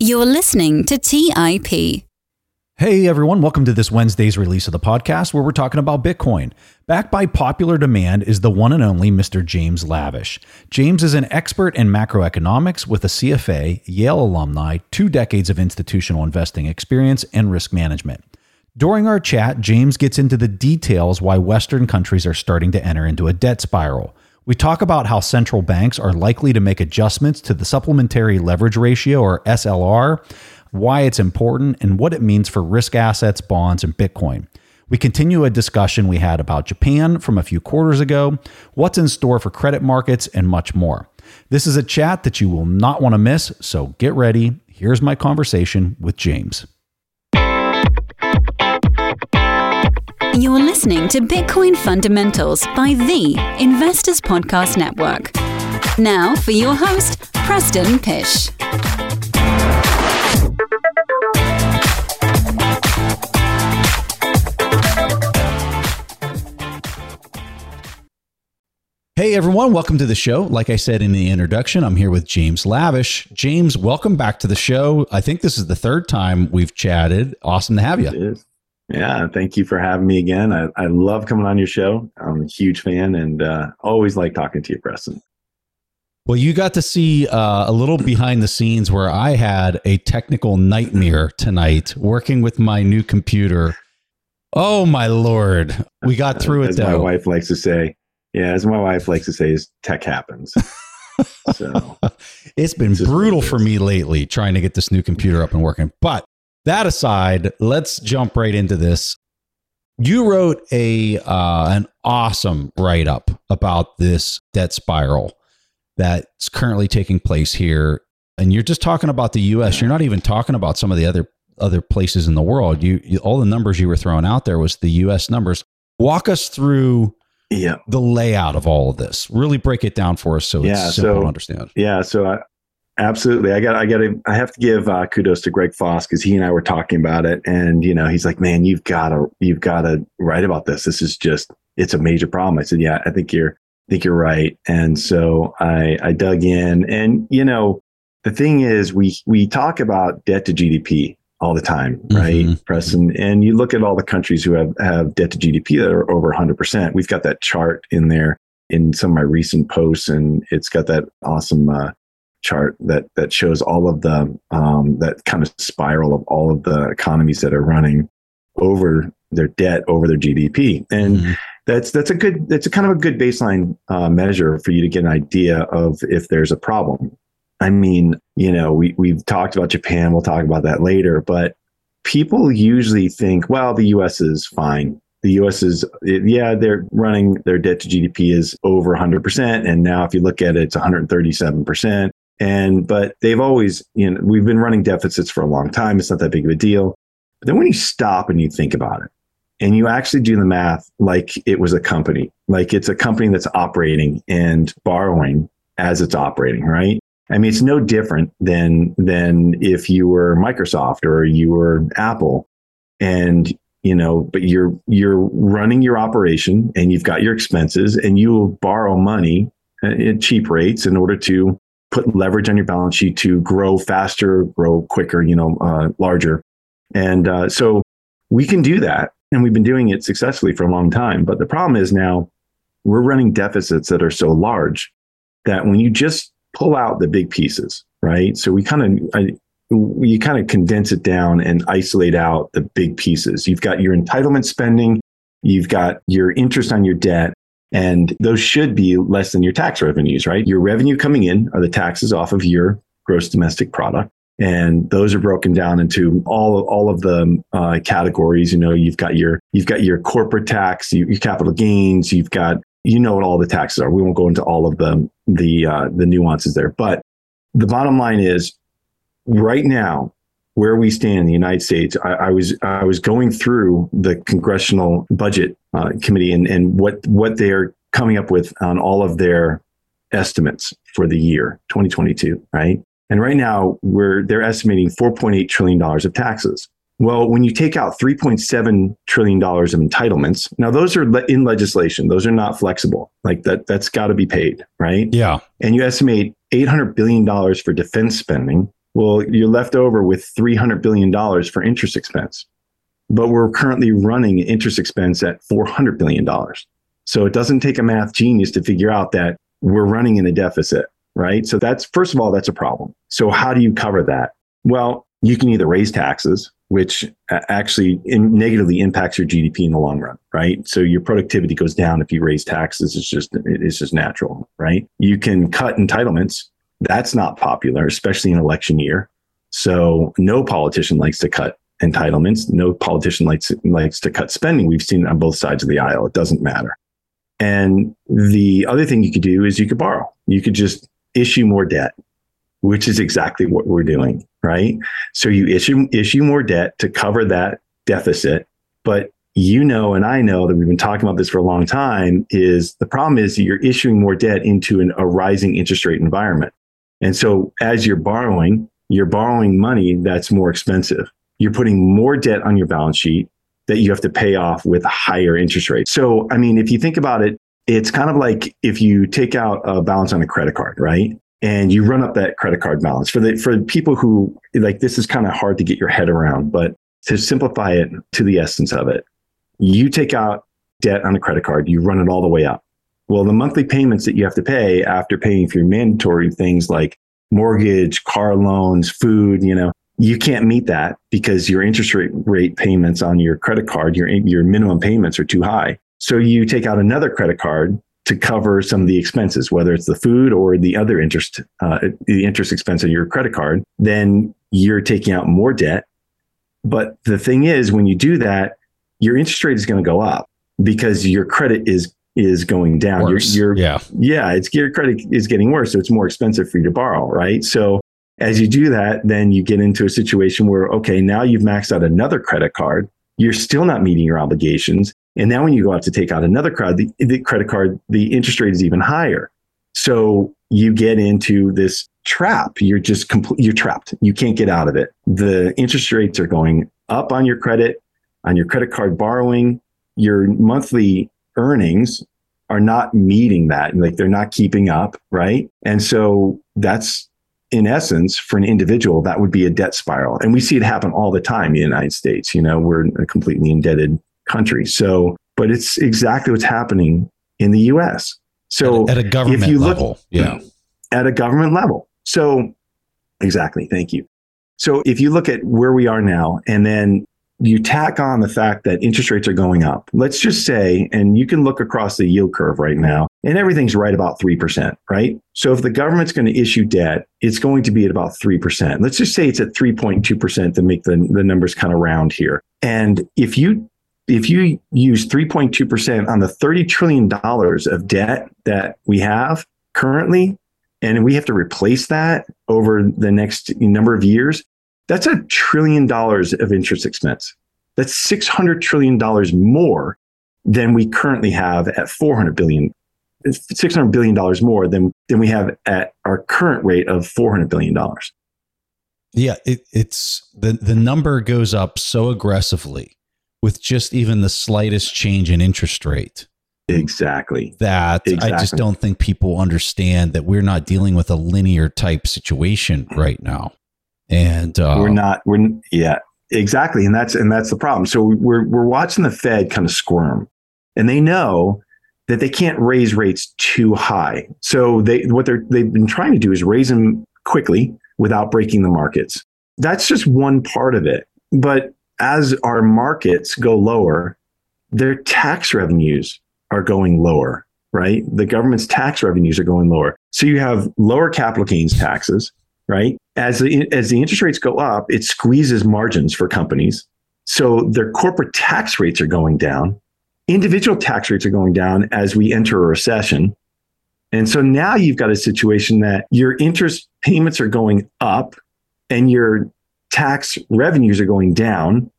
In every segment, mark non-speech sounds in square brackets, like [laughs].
You're listening to TIP. Hey everyone, welcome to this Wednesday's release of the podcast where we're talking about Bitcoin. Backed by popular demand is the one and only Mr. James Lavish. James is an expert in macroeconomics with a CFA, Yale alumni, two decades of institutional investing experience, and risk management. During our chat, James gets into the details why Western countries are starting to enter into a debt spiral. We talk about how central banks are likely to make adjustments to the supplementary leverage ratio or SLR why it's important, and what it means for risk assets, bonds, and Bitcoin. We continue a discussion we had about Japan from a few quarters ago, what's in store for credit markets, and much more. This is a chat that you will not want to miss, so get ready. Here's my conversation with James. You're listening to Bitcoin Fundamentals by the Investors Podcast Network. Now for your host, Preston Pysh. Hey everyone, welcome to the show. Like I said in the introduction, I'm here with James Lavish. James, welcome back to the show. I think this is the third time we've chatted. Awesome to have you. Yeah, thank you for having me again. I, I love coming on your show. I'm a huge fan and uh, always like talking to you, Preston. Well, you got to see uh, a little behind the scenes where I had a technical nightmare tonight working with my new computer. Oh my lord, we got through it. As though. my wife likes to say, yeah, as my wife likes to say, is tech happens. [laughs] so it's been brutal for me lately trying to get this new computer up and working. But that aside, let's jump right into this. You wrote a uh, an awesome write up about this debt spiral that's currently taking place here, and you're just talking about the U.S. You're not even talking about some of the other other places in the world. You, you all the numbers you were throwing out there was the U.S. numbers. Walk us through yeah the layout of all of this really break it down for us so yeah, it's simple so, to understand yeah so I, absolutely i got i got to i have to give uh, kudos to greg foss because he and i were talking about it and you know he's like man you've got to you've got to write about this this is just it's a major problem i said yeah i think you're I think you're right and so i i dug in and you know the thing is we we talk about debt to gdp all the time, right, mm-hmm. Preston? And you look at all the countries who have, have debt to GDP that are over 100%. We've got that chart in there in some of my recent posts, and it's got that awesome uh, chart that that shows all of the um, that kind of spiral of all of the economies that are running over their debt over their GDP, and mm-hmm. that's that's a good that's a kind of a good baseline uh, measure for you to get an idea of if there's a problem. I mean, you know, we, we've talked about Japan. We'll talk about that later. But people usually think, well, the US is fine. The US is, yeah, they're running their debt to GDP is over 100%. And now if you look at it, it's 137%. And, but they've always, you know, we've been running deficits for a long time. It's not that big of a deal. But then when you stop and you think about it, and you actually do the math like it was a company, like it's a company that's operating and borrowing as it's operating, right? I mean, it's no different than than if you were Microsoft or you were Apple, and you know, but you're you're running your operation and you've got your expenses, and you borrow money at cheap rates in order to put leverage on your balance sheet to grow faster, grow quicker, you know, uh, larger, and uh, so we can do that, and we've been doing it successfully for a long time. But the problem is now we're running deficits that are so large that when you just pull out the big pieces, right? So we kind of, you kind of condense it down and isolate out the big pieces. You've got your entitlement spending, you've got your interest on your debt, and those should be less than your tax revenues, right? Your revenue coming in are the taxes off of your gross domestic product. And those are broken down into all of, all of the uh, categories. You know, you've got your you've got your corporate tax, your, your capital gains, you've got you know what all the taxes are. We won't go into all of the the uh, the nuances there, but the bottom line is, right now, where we stand in the United States, I, I was I was going through the Congressional Budget uh, Committee and and what what they're coming up with on all of their estimates for the year 2022, right? And right now, we're they're estimating 4.8 trillion dollars of taxes. Well, when you take out $3.7 trillion of entitlements, now those are le- in legislation. Those are not flexible. Like that, that's got to be paid, right? Yeah. And you estimate $800 billion for defense spending, Well, you're left over with $300 billion for interest expense. But we're currently running interest expense at $400 billion. So it doesn't take a math genius to figure out that we're running in a deficit, right? So that's, first of all, that's a problem. So how do you cover that? Well, you can either raise taxes, which actually negatively impacts your GDP in the long run, right? So your productivity goes down if you raise taxes. It's just it's just natural, right? You can cut entitlements. That's not popular, especially in election year. So no politician likes to cut entitlements. No politician likes likes to cut spending. We've seen it on both sides of the aisle. It doesn't matter. And the other thing you could do is you could borrow. You could just issue more debt which is exactly what we're doing, right? So you issue issue more debt to cover that deficit, but you know and I know that we've been talking about this for a long time is the problem is you're issuing more debt into an, a rising interest rate environment. And so as you're borrowing, you're borrowing money that's more expensive. You're putting more debt on your balance sheet that you have to pay off with a higher interest rates. So, I mean, if you think about it, it's kind of like if you take out a balance on a credit card, right? and you run up that credit card balance for the for people who like this is kind of hard to get your head around but to simplify it to the essence of it you take out debt on a credit card you run it all the way up well the monthly payments that you have to pay after paying for your mandatory things like mortgage car loans food you know you can't meet that because your interest rate rate payments on your credit card your your minimum payments are too high so you take out another credit card to cover some of the expenses, whether it's the food or the other interest, uh, the interest expense on your credit card, then you're taking out more debt. But the thing is, when you do that, your interest rate is going to go up because your credit is is going down. Worse. Your, your, yeah, yeah, it's your credit is getting worse, so it's more expensive for you to borrow, right? So as you do that, then you get into a situation where okay, now you've maxed out another credit card. You're still not meeting your obligations. And now when you go out to take out another card, the, the credit card, the interest rate is even higher. So you get into this trap. You're just complete, you're trapped. You can't get out of it. The interest rates are going up on your credit, on your credit card borrowing. Your monthly earnings are not meeting that. Like they're not keeping up. Right. And so that's in essence for an individual, that would be a debt spiral. And we see it happen all the time in the United States. You know, we're a completely indebted country. So, but it's exactly what's happening in the US. So at, at a government if you level, look, yeah. At a government level. So exactly. Thank you. So if you look at where we are now and then you tack on the fact that interest rates are going up. Let's just say, and you can look across the yield curve right now, and everything's right about 3%, right? So if the government's going to issue debt, it's going to be at about 3%. Let's just say it's at 3.2% to make the, the numbers kind of round here. And if you if you use 3.2% on the $30 trillion of debt that we have currently, and we have to replace that over the next number of years, that's a trillion dollars of interest expense. That's $600 trillion more than we currently have at 400 billion. $600 billion more than, than we have at our current rate of $400 billion. Yeah, it, it's the, the number goes up so aggressively with just even the slightest change in interest rate. Exactly. That exactly. I just don't think people understand that we're not dealing with a linear type situation mm-hmm. right now. And uh, we're not, we're, yeah, exactly. And that's, and that's the problem. So we're, we're watching the Fed kind of squirm and they know that they can't raise rates too high. So they, what they're, they've been trying to do is raise them quickly without breaking the markets. That's just one part of it. But as our markets go lower, their tax revenues are going lower, right? The government's tax revenues are going lower. So you have lower capital gains taxes, right? As the, as the interest rates go up, it squeezes margins for companies. So their corporate tax rates are going down. Individual tax rates are going down as we enter a recession. And so now you've got a situation that your interest payments are going up and your tax revenues are going down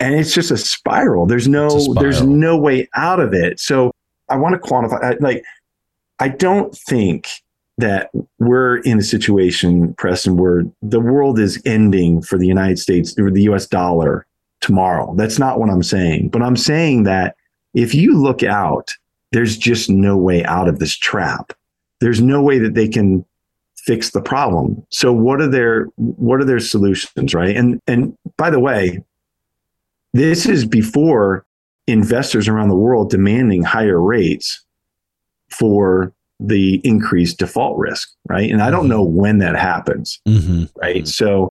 and it's just a spiral there's no spiral. there's no way out of it so i want to quantify like i don't think that we're in a situation preston where the world is ending for the united states or the us dollar tomorrow that's not what i'm saying but i'm saying that if you look out there's just no way out of this trap there's no way that they can fix the problem. So what are their what are their solutions, right? And and by the way, this is before investors around the world demanding higher rates for the increased default risk, right? And I don't mm-hmm. know when that happens, mm-hmm. right? Mm-hmm. So,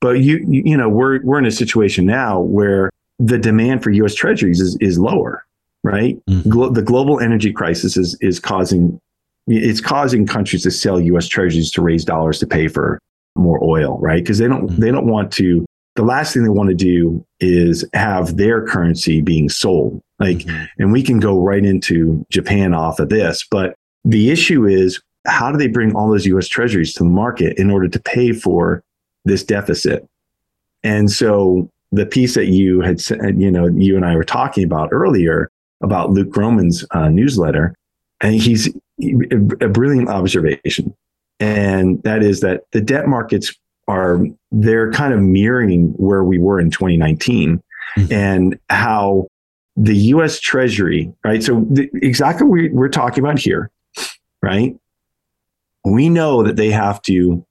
but you, you you know we're we're in a situation now where the demand for U.S. Treasuries is is lower, right? Mm-hmm. Glo- the global energy crisis is is causing it's causing countries to sell U.S. Treasuries to raise dollars to pay for more oil, right? Because they don't mm-hmm. they don't want to. The last thing they want to do is have their currency being sold. Like, mm-hmm. and we can go right into Japan off of this, but the issue is how do they bring all those U.S. Treasuries to the market in order to pay for this deficit? And so the piece that you had, you know, you and I were talking about earlier about Luke Gromen's uh, newsletter, and he's a brilliant observation, and that is that the debt markets are they're kind of mirroring where we were in 2019, mm-hmm. and how the U.S. Treasury, right? So the, exactly what we're talking about here, right? We know that they have to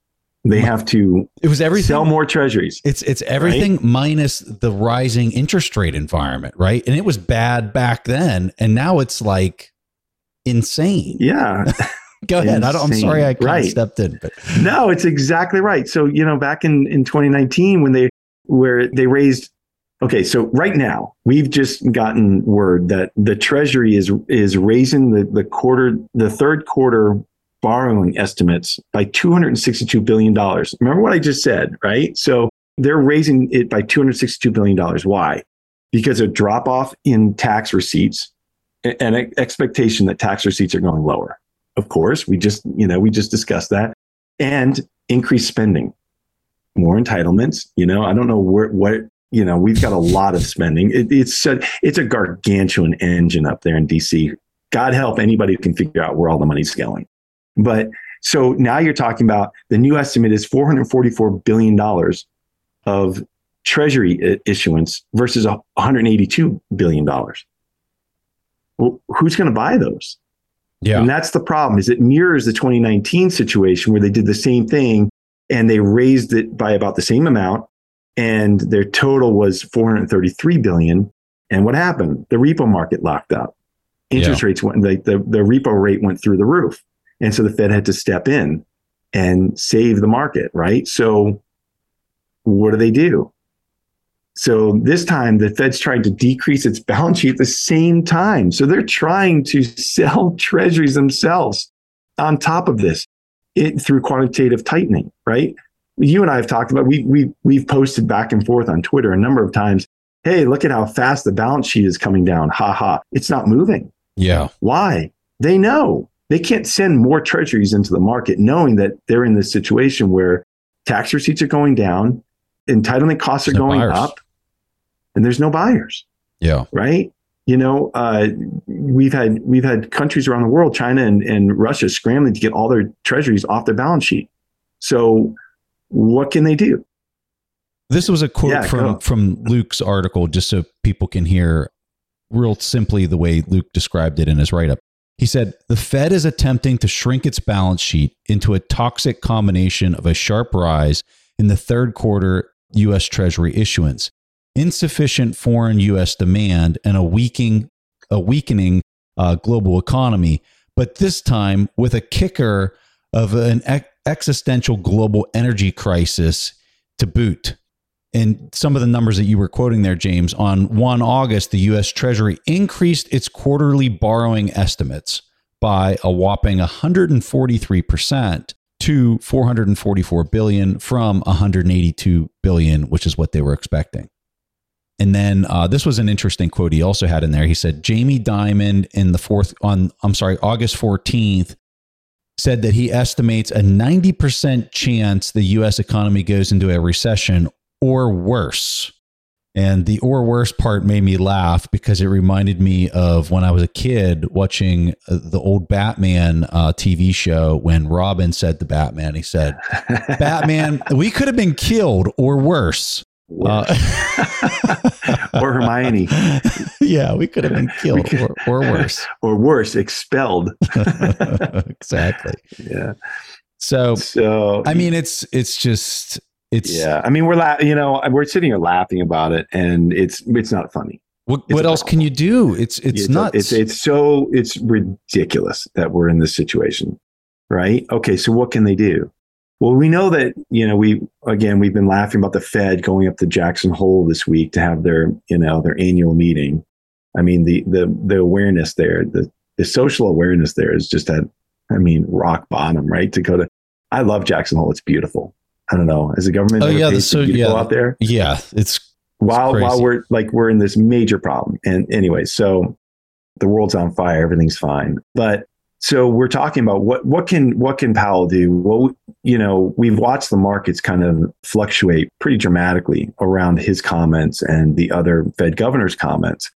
they have to it was everything sell more treasuries it's it's everything right? minus the rising interest rate environment right and it was bad back then and now it's like insane yeah [laughs] go ahead I am sorry i right. stepped in but no it's exactly right so you know back in in 2019 when they where they raised okay so right now we've just gotten word that the treasury is is raising the the quarter the third quarter borrowing estimates by $262 billion. Remember what I just said, right? So they're raising it by $262 billion. Why? Because a drop off in tax receipts and an expectation that tax receipts are going lower. Of course, we just, you know, we just discussed that and increased spending, more entitlements. You know, I don't know where, what, you know, we've got a lot of spending. It, it's a, it's a gargantuan engine up there in DC. God help anybody who can figure out where all the money's going. But so now you're talking about the new estimate is $444 billion of treasury issuance versus $182 billion. Well, who's going to buy those? Yeah. And that's the problem is it mirrors the 2019 situation where they did the same thing and they raised it by about the same amount and their total was 433 billion. And what happened? The repo market locked up. Interest yeah. rates went, the, the, the repo rate went through the roof. And so the Fed had to step in and save the market, right? So what do they do? So this time the Fed's trying to decrease its balance sheet at the same time. So they're trying to [laughs] sell treasuries themselves on top of this it, through quantitative tightening, right? You and I have talked about we we we've posted back and forth on Twitter a number of times. Hey, look at how fast the balance sheet is coming down. Ha ha. It's not moving. Yeah. Why? They know they can't send more treasuries into the market knowing that they're in this situation where tax receipts are going down, entitlement costs are no going buyers. up, and there's no buyers. Yeah. Right. You know, uh, we've had we've had countries around the world, China and, and Russia, scrambling to get all their treasuries off their balance sheet. So, what can they do? This was a quote yeah, from from Luke's article, just so people can hear real simply the way Luke described it in his write up. He said the Fed is attempting to shrink its balance sheet into a toxic combination of a sharp rise in the third quarter U.S. Treasury issuance, insufficient foreign U.S. demand, and a weakening, a weakening uh, global economy. But this time with a kicker of an existential global energy crisis to boot and some of the numbers that you were quoting there, James, on 1 August, the US Treasury increased its quarterly borrowing estimates by a whopping 143% to 444 billion from 182 billion, which is what they were expecting. And then uh, this was an interesting quote he also had in there. He said Jamie Dimon in the fourth on I'm sorry August 14th said that he estimates a 90% chance the US economy goes into a recession or worse. And the or worse part made me laugh because it reminded me of when I was a kid watching uh, the old Batman uh, TV show when Robin said to Batman, he said, Batman, we could have been killed or worse. Uh, [laughs] [laughs] or Hermione. yeah, we could have been killed could, or, or worse. [laughs] Or worse, expelled. exactly. Yeah. So, so I mean, it's it's just it's yeah. I mean, we're la- you know we're sitting here laughing about it, and it's it's not funny. What, what else can you do? It's it's, it's nuts. It's it's so it's ridiculous that we're in this situation, right? Okay, so what can they do? Well, we know that you know we again we've been laughing about the Fed going up to Jackson Hole this week to have their you know their annual meeting. I mean the the the awareness there, the the social awareness there is just at I mean rock bottom, right? To go to I love Jackson Hole. It's beautiful. I don't know. As a government, oh yeah, so yeah, out there. Yeah, it's while it's while we're like we're in this major problem. And anyway, so the world's on fire, everything's fine. But so we're talking about what what can what can Powell do? Well, you know, we've watched the markets kind of fluctuate pretty dramatically around his comments and the other Fed governor's comments.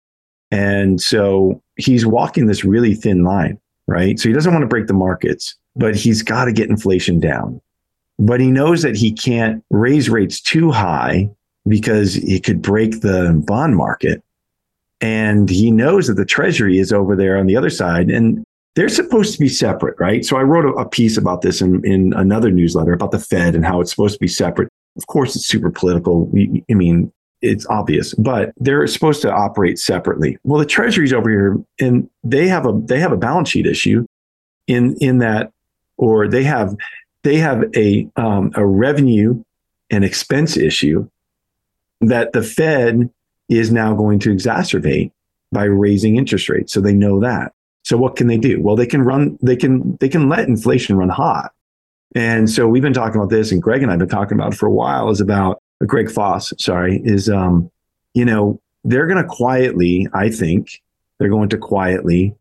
And so he's walking this really thin line, right? So he doesn't want to break the markets, but he's got to get inflation down. But he knows that he can't raise rates too high because it could break the bond market. And he knows that the treasury is over there on the other side. And they're supposed to be separate, right? So I wrote a, a, piece about this in, in another newsletter about the Fed and how it's supposed to be separate. Of course, it's super political. I mean, it's obvious, but they're supposed to operate separately. Well, the Treasury's over here, and they have a they have a balance sheet issue, in in that, or they have they have a um, a revenue and expense issue that the Fed is now going to exacerbate by raising interest rates. So they know that. So what can they do? Well, they can run, they can, they can let inflation run hot. And so we've been talking about this, and Greg and I have been talking about for a while. Is about uh, Greg Foss, sorry, is um, you know, they're going to quietly, I think, they're going to quietly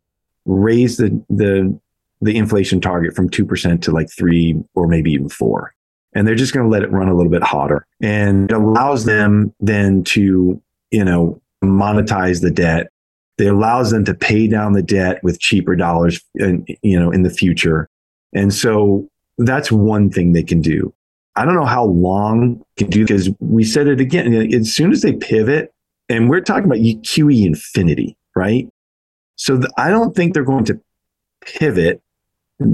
raise the the the inflation target from two percent to like three or maybe even four and they're just going to let it run a little bit hotter. And it allows them then to, you know, monetize the debt. It allows them to pay down the debt with cheaper dollars, in, you know, in the future. And so that's one thing they can do. I don't know how long can do because we said it again. As soon as they pivot, and we're talking about QE infinity, right? So the, I don't think they're going to pivot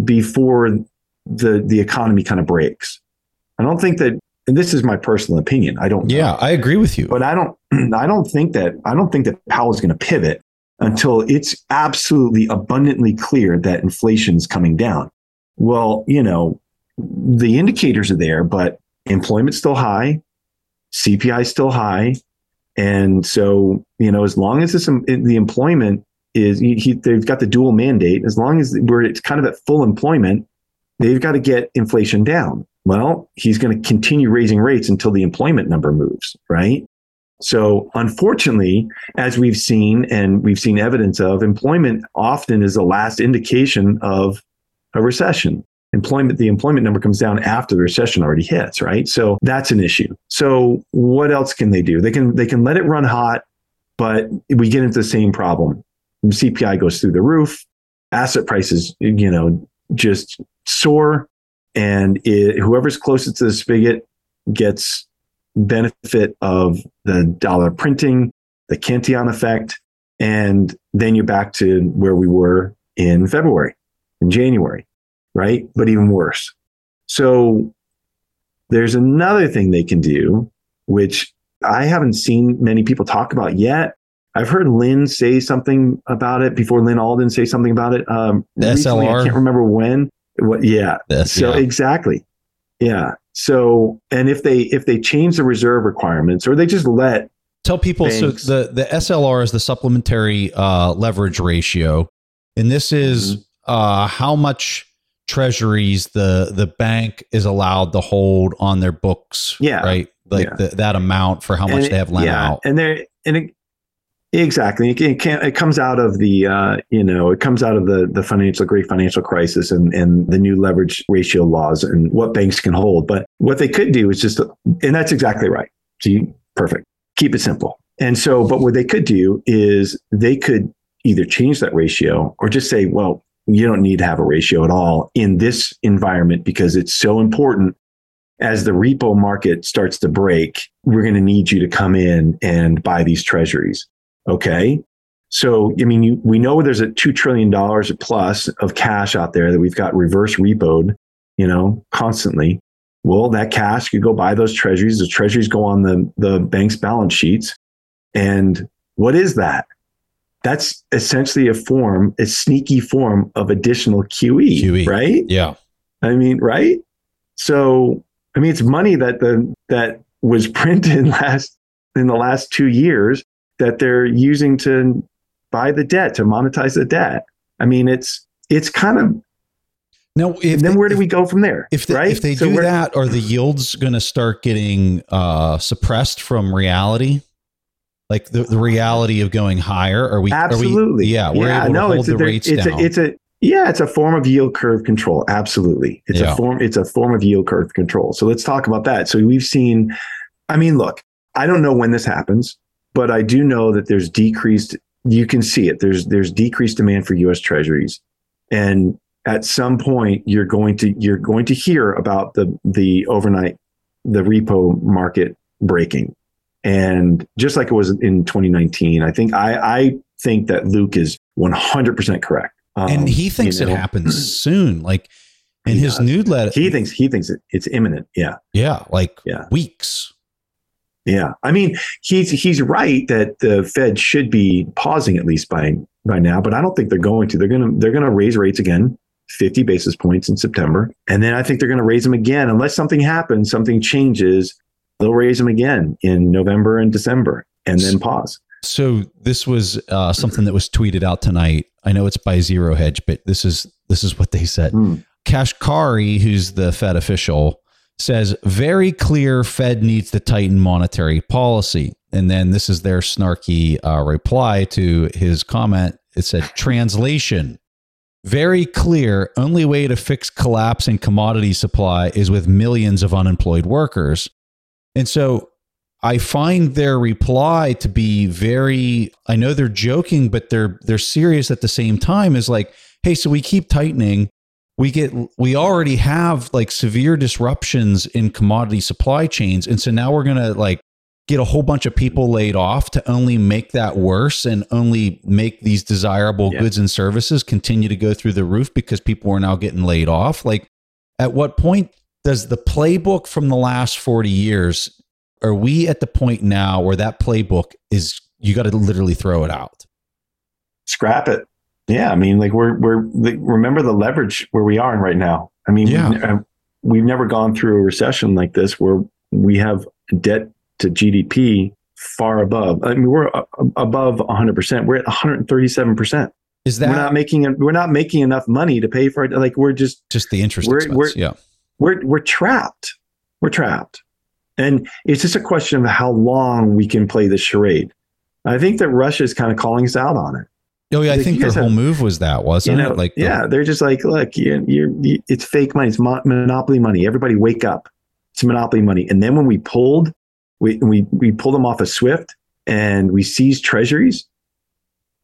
before the the economy kind of breaks. I don't think that and this is my personal opinion. I don't Yeah, know. I agree with you. But I don't [clears throat] I don't think that I don't think that Powell's going to pivot until it's absolutely abundantly clear that inflation's coming down. Well, you know, the indicators are there, but employment's still high, CPI is still high, and so you know, as long as this, the employment is, he, they've got the dual mandate. As long as we're it's kind of at full employment, they've got to get inflation down. Well, he's going to continue raising rates until the employment number moves, right? So, unfortunately, as we've seen and we've seen evidence of, employment often is the last indication of a recession. Employment, the employment number comes down after the recession already hits, right? So that's an issue. So what else can they do? They can they can let it run hot, but we get into the same problem. CPI goes through the roof, asset prices, you know, just soar and it, whoever's closest to the spigot gets benefit of the dollar printing, the Cantillon effect, and then you're back to where we were in February, in January, right? But even worse. So there's another thing they can do, which I haven't seen many people talk about yet. I've heard Lyn say something about it before. Lyn Alden say something about it. Um, recently, I can't remember when. What, yeah. So yeah. exactly. Yeah. So, and if they if they change the reserve requirements or they just let tell people banks, so the the SLR is the supplementary uh, leverage ratio, and this is mm-hmm. uh, how much treasuries the the bank is allowed to hold on their books. Yeah. Right. Like yeah. The, that amount for how much it, they have lent yeah. out. And there and it, Exactly. It, can, it comes out of the, uh, you know, it comes out of the, the financial, great financial crisis and, and the new leverage ratio laws and what banks can hold. But what they could do is just, and that's exactly right. See, perfect. Keep it simple. And so, but what they could do is they could either change that ratio or just say, well, you don't need to have a ratio at all in this environment because it's so important as the repo market starts to break, we're going to need you to come in and buy these treasuries. Okay. So, I mean, you, we know there's a $2 trillion plus of cash out there that we've got reverse repoed you know, constantly. Well, that cash could go buy those treasuries. The treasuries go on the, the bank's balance sheets. And what is that? That's essentially a form, a sneaky form of additional QE, QE. right? Yeah. I mean, right? So, I mean, it's money that the that was [laughs] printed last in the last two years that they're using to buy the debt to monetize the debt. I mean, it's it's kind of now. If then they, where do if, we go from there? If they, right? if they So do that, are the yields going to start getting uh, suppressed from reality? Like the, the reality of going higher? Are we? absolutely, Are we, yeah, we're yeah, able to no, hold it's the rates it's down. a it's a yeah, it's a form of yield curve control. Absolutely, it's Yeah. a form it's a form of yield curve control. So let's talk about that. So we've seen. I mean, look, I don't know when this happens, but I do know that there's decreased. You can see it. There's there's decreased demand for U.S. Treasuries, and at some point you're going to you're going to hear about the the overnight the repo market breaking, and just like it was in 2019, I think I I think that Luke is 100 percent correct. Um, and he thinks you it happens [clears throat] soon. Like in his does. newsletter, He thinks he thinks it, it's imminent. Yeah. yeah, like Yeah. weeks. Yeah, I mean, he's he's right that the Fed should be pausing at least by by now, but I don't think they're going to. They're gonna they're gonna raise rates again, fifty basis points in September, and then I think they're gonna raise them again unless something happens, something changes. They'll raise them again in November and December, and then pause. So this was uh, something that was tweeted out tonight. I know it's by Zero Hedge, but this is this is what they said. Hmm. Kashkari, who's the Fed official, says very clear Fed needs to tighten monetary policy. And then this is their snarky uh, reply to his comment. It said, translation. Very clear. Only way to fix collapse in commodity supply is with millions of unemployed workers. And so I find their reply to be very I know they're joking, but they're they're serious at the same time is like, hey, so we keep tightening. We get we already have like severe disruptions in commodity supply chains. And so now we're gonna like get a whole bunch of people laid off to only make that worse and only make these desirable Yeah. goods and services continue to go through the roof because people are now getting laid off. Like at what point does the playbook from the last 40 years are we at the point now where that playbook is you got to literally throw it out Scrap it. Yeah, I mean, like we're we're like, remember the leverage where we are right now. I mean, Yeah. we've, ne- uh, we've never gone through a recession like this where we have debt to GDP far above. I mean, we're uh, a- above 100. percent We're at 137 percent. is that We're not making we're not making enough money to pay for it. Like we're just just the interest we're- expense we're- yeah we're we're trapped. We're trapped, and it's just a question of how long we can play this charade. I think that Russia is kind of calling us out on it. Oh yeah i Like, think their whole have- move was that wasn't you know, it like the- yeah, they're just like, look, you, you're, you, it's fake money. It's mo- monopoly money. Everybody wake up. It's monopoly money. And then when we pulled, we, we, we pulled them off of Swift and we seized treasuries.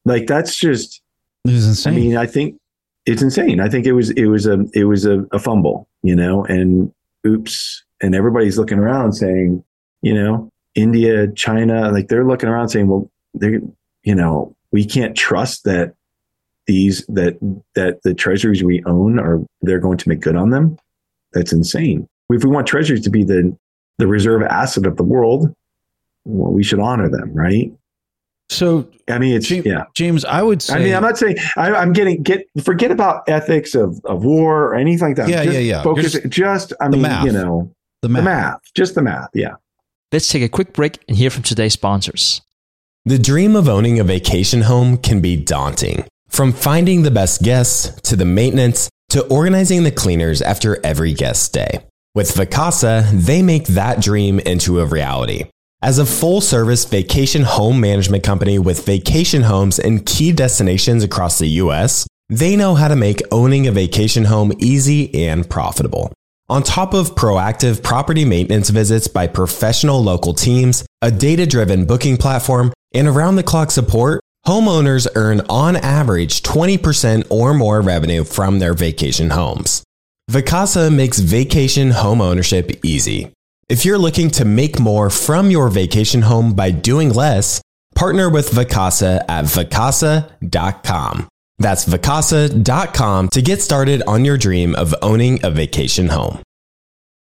Like that's just, it was I mean, I think it's insane. I think it was, it was a, it was a, a fumble, you know, and oops. And everybody's looking around saying, you know, India, China, like they're looking around saying, well, they're, you know, we can't trust that these that that the treasuries we own are they're going to make good on them. That's insane. If we want treasuries to be the the reserve asset of the world, well, we should honor them, right? so I mean, it's james, yeah. james i would say I mean, I'm not saying I, I'm getting get forget about ethics of, of war or anything like that. Yeah, just yeah, yeah. Focus You're just, I mean, math. you know, the math. the math. math, just the math. Yeah. Let's take a quick break and hear from today's sponsors. The dream of owning a vacation home can be daunting. From finding the best guests to the maintenance to organizing the cleaners after every guest stay. With Vacasa, they make that dream into a reality. As a full service vacation home management company with vacation homes in key destinations across the US, they know how to make owning a vacation home easy and profitable. On top of proactive property maintenance visits by professional local teams, a data driven booking platform, and around the clock support, homeowners earn on average 20% or more revenue from their vacation homes. Vacasa makes vacation home ownership easy. If you're looking to make more from your vacation home by doing less, partner with Vacasa at vacasa.com. That's vacasa.com to get started on your dream of owning a vacation home.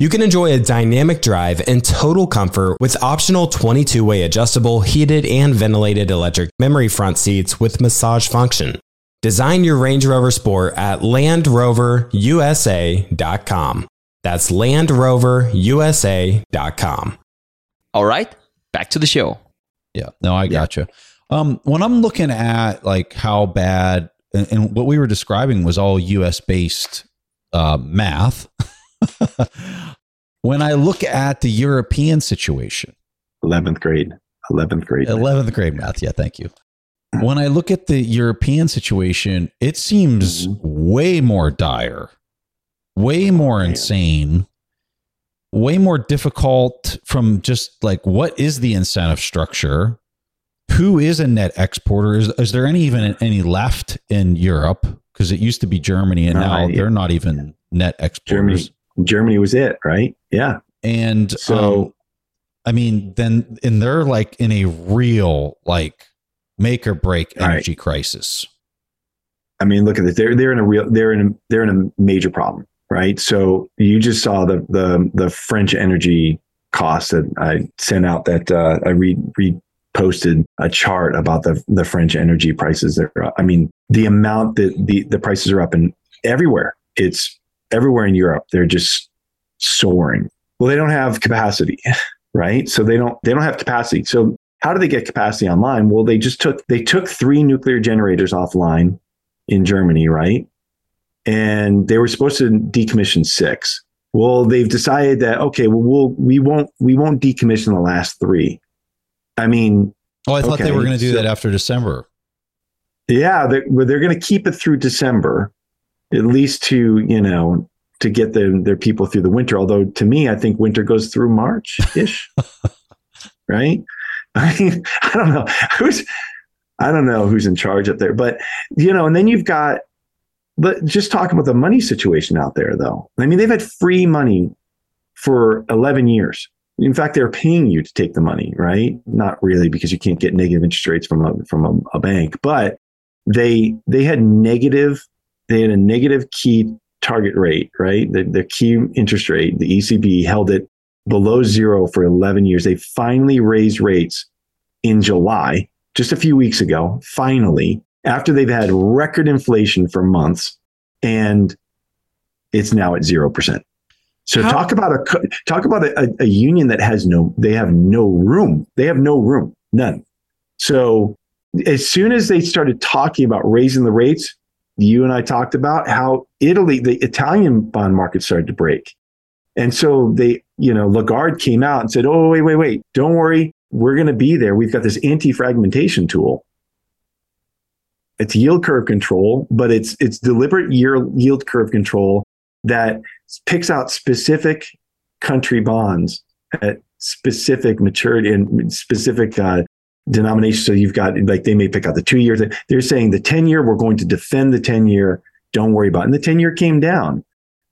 You can enjoy a dynamic drive and total comfort with optional 22 way adjustable, heated, and ventilated electric memory front seats with massage function. Design your Range Rover Sport at LandRoverUSA.com. That's LandRoverUSA.com. All right, back to the show. Yeah, no, I gotcha. Um, when I'm looking at like how bad, and, and what we were describing was all U.S. based uh, math. [laughs] [laughs] when I look at the European situation, 11th grade. 11th grade. 11th grade math. Yeah, thank you. When I look at the European situation, it seems Mhm. way more dire, way more man. insane, way more difficult from just like what is the incentive structure? Who is a net exporter? Is, is there any even any left in Europe? Because it used to be Germany and No, now they're not even net exporters. Germany was it, right? Yeah. And So- um, I mean, then and they're like in a real like make or break Right. energy crisis. I mean, look at this. They're they're in a real they're in a they're in a major problem, right? So you just saw the the the French energy costs that I sent out that uh, I re reposted a chart about the the French energy prices. There, I mean, the amount that the the prices are up in everywhere. It's everywhere in Europe. They're just soaring. Well, they don't have capacity, [laughs] right? So they don't they don't have capacity. So how do they get capacity online? Well, they just took they took three nuclear generators offline in Germany, right? And they were supposed to decommission six. Well, they've decided that okay, well, we'll we won't we won't decommission the last three. I mean, Oh, I thought they were going to do so- that after December. yeah, they're, well, they're going to keep it through December, at least to you know to get their their people through the winter. Although to me, I think winter goes through March ish, [laughs] right? I [laughs] mean, I don't know who's I don't know who's in charge up there, but you know, and then you've got. But just talking about the money situation out there, though. I mean, they've had free money for 11 years. In fact, they're paying you to take the money, right? Not really, because you can't get negative interest rates from a, from a, a bank, but they they had negative they had a negative key target rate right? The, the key interest rate the ecb held it below zero for 11 years. They finally raised rates in july just a few weeks ago finally after they've had record inflation for months and it's now at 0% so How- talk about a talk about a, a, a union that has no they have no room. They have no room. None. So as soon as they started talking about raising the rates, you and I talked about how Italy, the Italian bond market started to break. And so they, you know, Lagarde came out and said, Oh, wait, wait, wait, don't worry. We're going to be there. We've got this anti fragmentation tool. It's yield curve control, but it's, it's deliberate yield, curve control that picks out specific country bonds at specific maturity and specific uh, denomination. So you've got like they may pick out the two years. They're saying the 10 year, we're going to defend the 10 year. Don't worry about it. And the 10 year came down.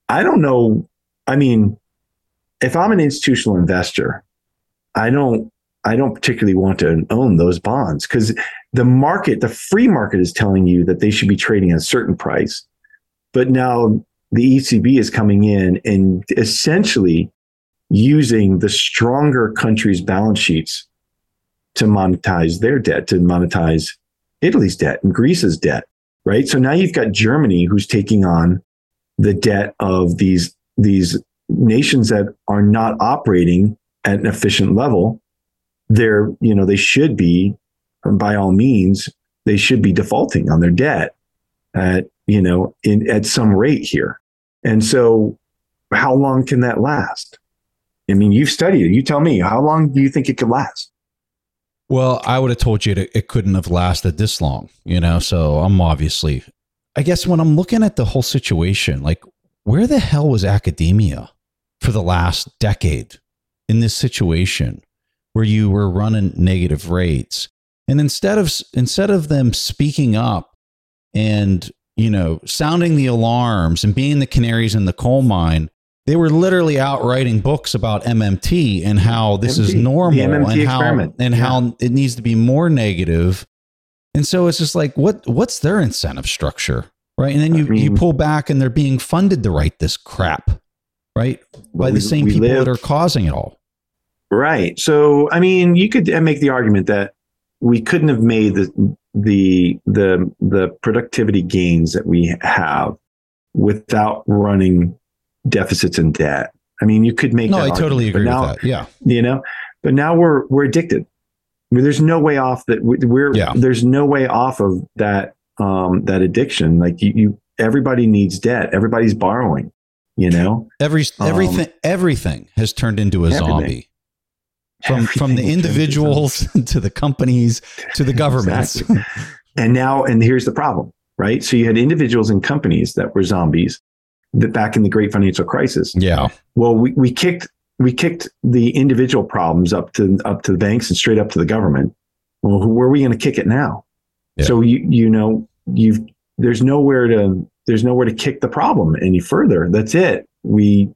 I don't know. I mean, if I'm an institutional investor, I don't I don't particularly want to own those bonds because the market, the free market is telling you that they should be trading at a certain price. But now the ECB is coming in and essentially using the stronger countries' balance sheets to monetize their debt, to monetize Italy's debt and Greece's debt, right? So now you've got Germany who's taking on the debt of these these nations that are not operating at an efficient level. They're, you know, they should be, by all means, they should be defaulting on their debt at, you know, in at some rate here. And so how long can that last? I mean, you've studied it. You tell me, how long do you think it could last? Well, I would have told you it couldn't have lasted this long, you know. So I'm obviously, I guess when I'm looking at the whole situation, like where the hell was academia for the last decade in this situation where you were running negative rates? And instead of instead of them speaking up and you know sounding the alarms and being the canaries in the coal mine, they were literally out writing books about MMT and how this MMT, is normal and how and yeah. how it needs to be more negative. And so it's just like what what's their incentive structure? Right. And then you, I mean, you pull back and they're being funded to write this crap, right? By the same people live, that are causing it all. Right. So I mean, you could uh, make the argument that we couldn't have made the the the the productivity gains that we have without running deficits and debt. I mean, you could make. No, I totally agree now, with that. Yeah, you know, but now we're we're addicted. I mean, there's no way off that we're. Yeah. There's no way off of that um, that addiction. Like you, you, everybody needs debt. Everybody's borrowing. You know, every everything um, everything has turned into a everything. zombie. From everything from the individuals [laughs] to the companies to the governments. Exactly. and now, and here's the problem, right? So you had individuals and companies that were zombies back in the great financial crisis. Yeah. Well, we, we kicked we kicked the individual problems up to up to the banks and straight up to the government. Well, where are we going to kick it now? Yeah. So you you know you've there's nowhere to there's nowhere to kick the problem any further. That's it. We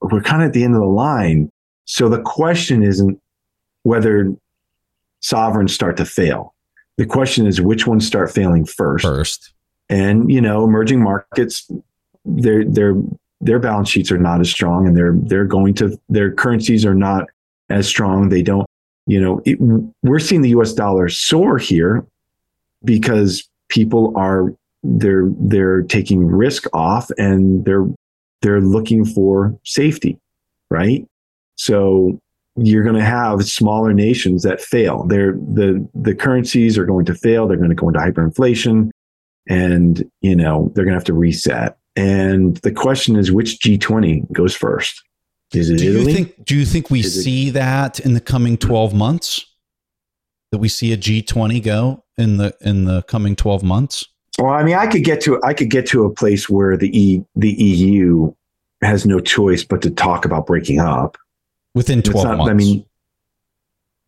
we're kind of at the end of the line. So the question isn't whether sovereigns start to fail. The question is which ones start failing first. First. And you know, emerging markets their their their balance sheets are not as strong and they're they're going to their currencies are not as strong. They don't you know it, we're seeing the US dollar soar here because people are they're they're taking risk off and they're they're looking for safety right? So you're going to have smaller nations that fail. They're the the currencies are going to fail. They're going to go into hyperinflation and you know they're going to have to reset and the question is, which G20 goes first? Is it do Italy? You think, do you think we is see it, that in the coming 12 months? That we see a G20 go in the in the coming 12 months? Well, I mean, I could get to I could get to a place where the E the EU has no choice but to talk about breaking up within 12 not, months. I mean,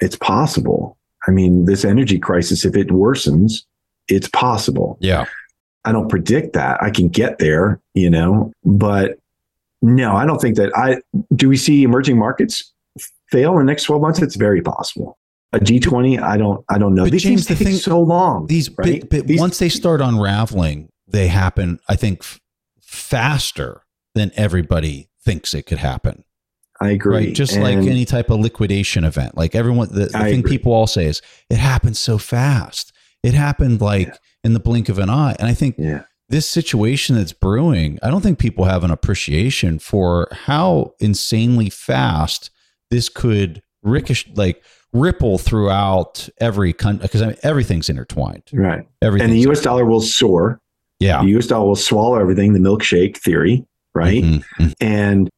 it's possible. I mean, this energy crisis, if it worsens, it's possible. Yeah. I don't predict that. I can get there, you know, but no, I don't think that I do we see emerging markets fail in the next 12 months? It's very possible. A G20, I don't I don't know. But these James, things the take thing, so long. These, right? but, but these, once they start unraveling, they happen, I think, f- faster than everybody thinks it could happen. I agree. Right? Just and like any type of liquidation event. Like everyone, the, the thing agree. people all say is it happens so fast. It happened like yeah in the blink of an eye. And I think yeah. this situation that's brewing, I don't think people have an appreciation for how insanely fast this could ricochet, like ripple throughout every country because I mean, everything's intertwined. Right. Everything. And the US dollar will soar. Yeah. The US dollar will swallow everything, the milkshake theory. Right. Mm-hmm. mm-hmm. And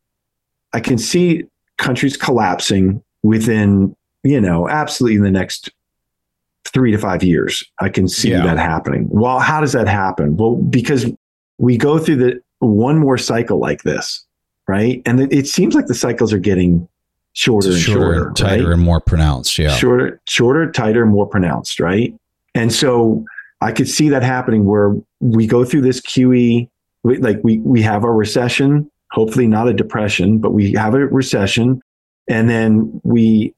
I can see countries collapsing within, you know, absolutely in the next three to five years. I can see yeah. that happening. Well, how does that happen? Well, because we go through the one more cycle like this, right? And it, it seems like the cycles are getting shorter and shorter, shorter, tighter right? and more pronounced. Yeah. shorter, shorter, tighter, more pronounced, right? And so I could see that happening where we go through this QE, we- like we we have a recession, hopefully not a depression, but we have a recession, and then we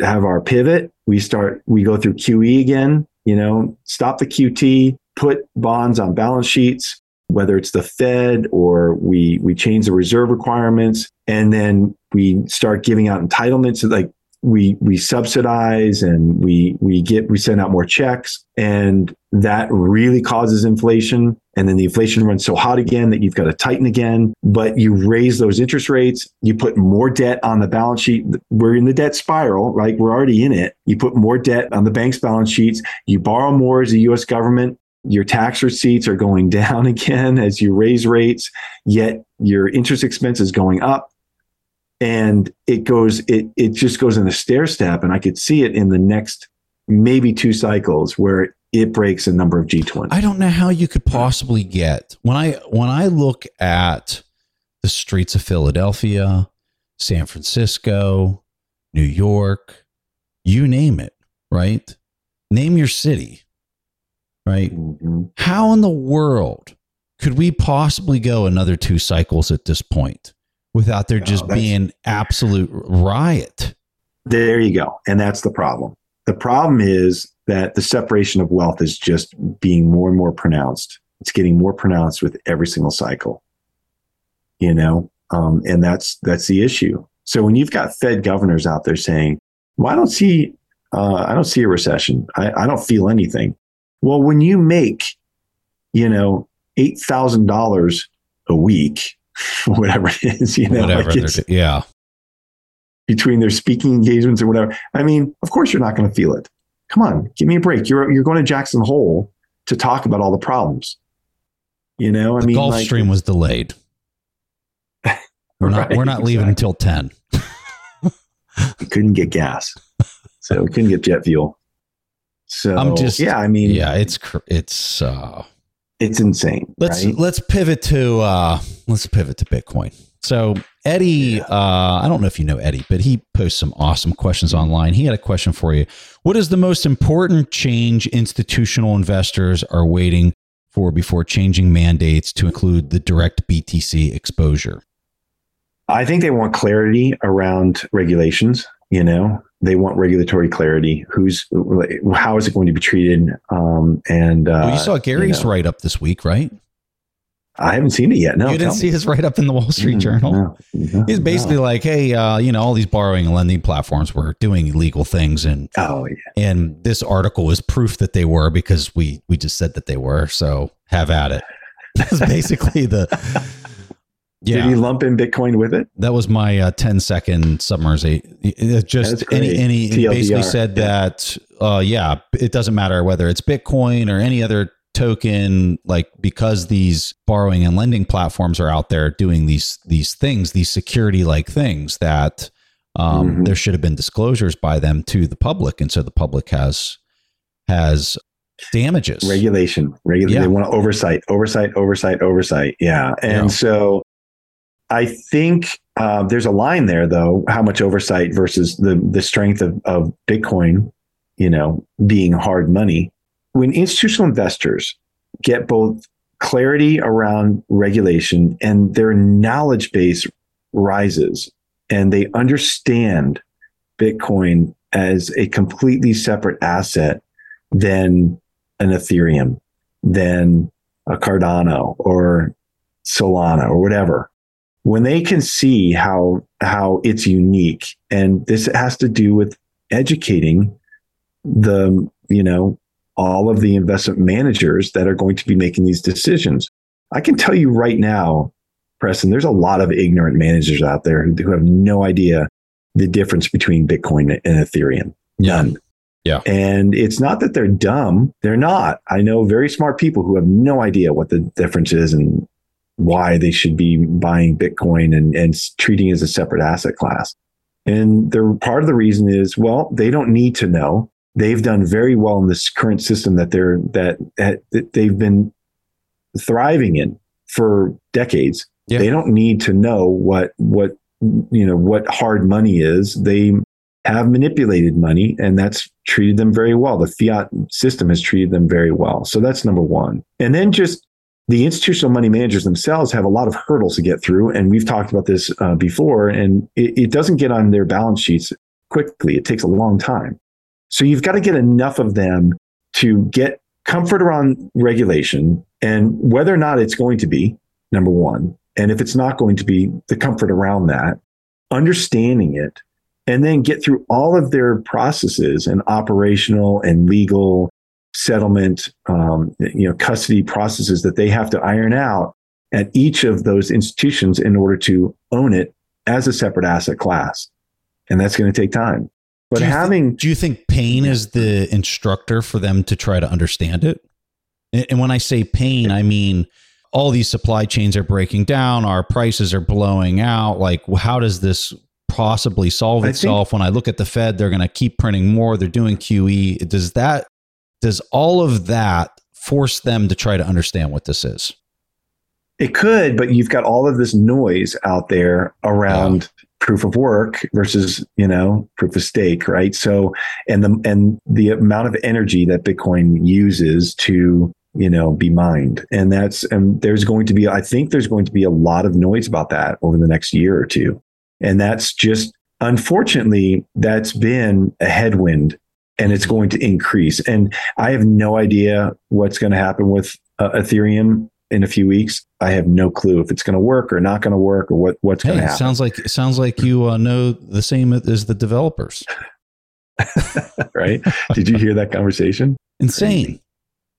have our pivot. We start, we go through QE again. You know, stop the QT, put bonds on balance sheets, whether it's the Fed or we we change the reserve requirements, and then we start giving out entitlements. Like we we subsidize and we we get we send out more checks and that really causes inflation. And then the inflation runs so hot again that you've got to tighten again but you raise those interest rates you put more debt on the balance sheet. We're in the debt spiral right? We're already in it. You put more debt on the bank's balance sheets. You borrow more as a US government. Your tax receipts are going [laughs] down again as you raise rates yet your interest expense is going up and it goes it it just goes in a stair step and i could see it in the next maybe two cycles where it breaks a number of g20 I don't know how you could possibly get when I when I look at the streets of Philadelphia, San Francisco, New York, you name it, right? Name your city, right? Mhm. How in the world could we possibly go another two cycles at this point without there just that's- being absolute riot? there you go and that's the problem. The problem is that the separation of wealth is just being more and more pronounced. It's getting more pronounced with every single cycle you know? Um, and that's that's the issue. So when you've got fed governors out there saying well i don't see uh, i don't see a recession. I, I don't feel anything. Well when you make you know $8000 a week [laughs] whatever it is you know Whatever. like yeah. between their speaking engagements or whatever. I mean, of course you're not going to feel it. Come on, give me a break. You're you're going to Jackson Hole to talk about all the problems. You know, I the mean, Gulf like, Stream was delayed. [laughs] We're not Right, we're not leaving exactly. until 10. we [laughs] couldn't get gas, so we couldn't get jet fuel. So I'm just- yeah, I mean, Yeah, it's it's uh it's insane. let's right? let's pivot to uh let's pivot to bitcoin so eddie uh i don't know if you know eddie but he posts some awesome questions online he had a question for you what is the most important change institutional investors are waiting for before changing mandates to include the direct btc exposure I think they want clarity around regulations. You know, they want regulatory clarity. Who's how is it going to be treated? Um, and uh, well, you saw gary's know, write up this week right I haven't seen it yet. No, you didn't see me. his write up in the wall street Mm, journal no, no, He's basically no. like, hey, uh, you know, all these borrowing and lending platforms were doing illegal things, and Oh yeah. and this article is proof that they were because we we just said that they were so have at it [laughs] that's basically the Did he lump in Bitcoin with it? that was my uh, 10 second summarization it just any any basically said Yeah. that uh yeah it doesn't matter whether it's bitcoin or any other token like because these borrowing and lending platforms are out there doing these these things these security like things that um, Mhm. there should have been disclosures by them to the public and so the public has has damages Regulation, regulation. Yeah. They want oversight, oversight, oversight, oversight. Yeah, and Yeah. so I think uh, there's a line there, though. How much oversight versus the the strength of of Bitcoin, you know, being hard money. When institutional investors get both clarity around regulation and their knowledge base rises, and they understand Bitcoin as a completely separate asset than an Ethereum, than a Cardano or Solana or whatever. When they can see how how it's unique, and this has to do with educating the you know all of the investment managers that are going to be making these decisions. I can tell you right now, Preston, there's a lot of ignorant managers out there who, have no idea the difference between Bitcoin and Ethereum. Yeah. None. Yeah. And it's not that they're dumb. They're not. I know very smart people who have no idea what the difference is and why they should be buying Bitcoin and, and treating it as a separate asset class. And they're part of the reason is, well, they don't need to know. They've done very well in this current system that they're that, that they've been thriving in for decades. Yeah. They don't need to know what what you know what hard money is. They have manipulated money and that's treated them very well. The fiat system has treated them very well. So that's number 1. And then just the institutional money managers themselves have a lot of hurdles to get through. And we've talked about this uh, before, and it, it doesn't get on their balance sheets quickly. It takes a long time. So you've got to get enough of them to get comfort around regulation and whether or not it's going to be, number one. And if it's not going to be, the comfort around that, understanding it, and then get through all of their processes and operational and legal settlement, um, you know, custody processes that they have to iron out at each of those institutions in order to own it as a separate asset class. And that's going to take time. But do having, th- do you think pain is the instructor for them to try to understand it? And, when I say pain, I mean all these supply chains are breaking down, our prices are blowing out. Like, how does this possibly solve I itself? when I look at the Fed, they're going to keep printing more. They're doing QE. Does that does all of that force them to try to understand what this is? It could, but you've got all of this noise out there around yeah. proof of work versus, you know, proof of stake, right? So, and the and the amount of energy that Bitcoin uses to, you know, be mined, and that's and there's going to be, I think, there's going to be a lot of noise about that over the next year or two, and that's just unfortunately that's been a headwind and it's going to increase. And I have no idea what's going to happen with uh, Ethereum in a few weeks. I have no clue if it's going to work or not going to work or what what's hey, going to happen. Sounds like sounds like you uh, know the same as the developers, [laughs] right? Did you hear that conversation? Insane,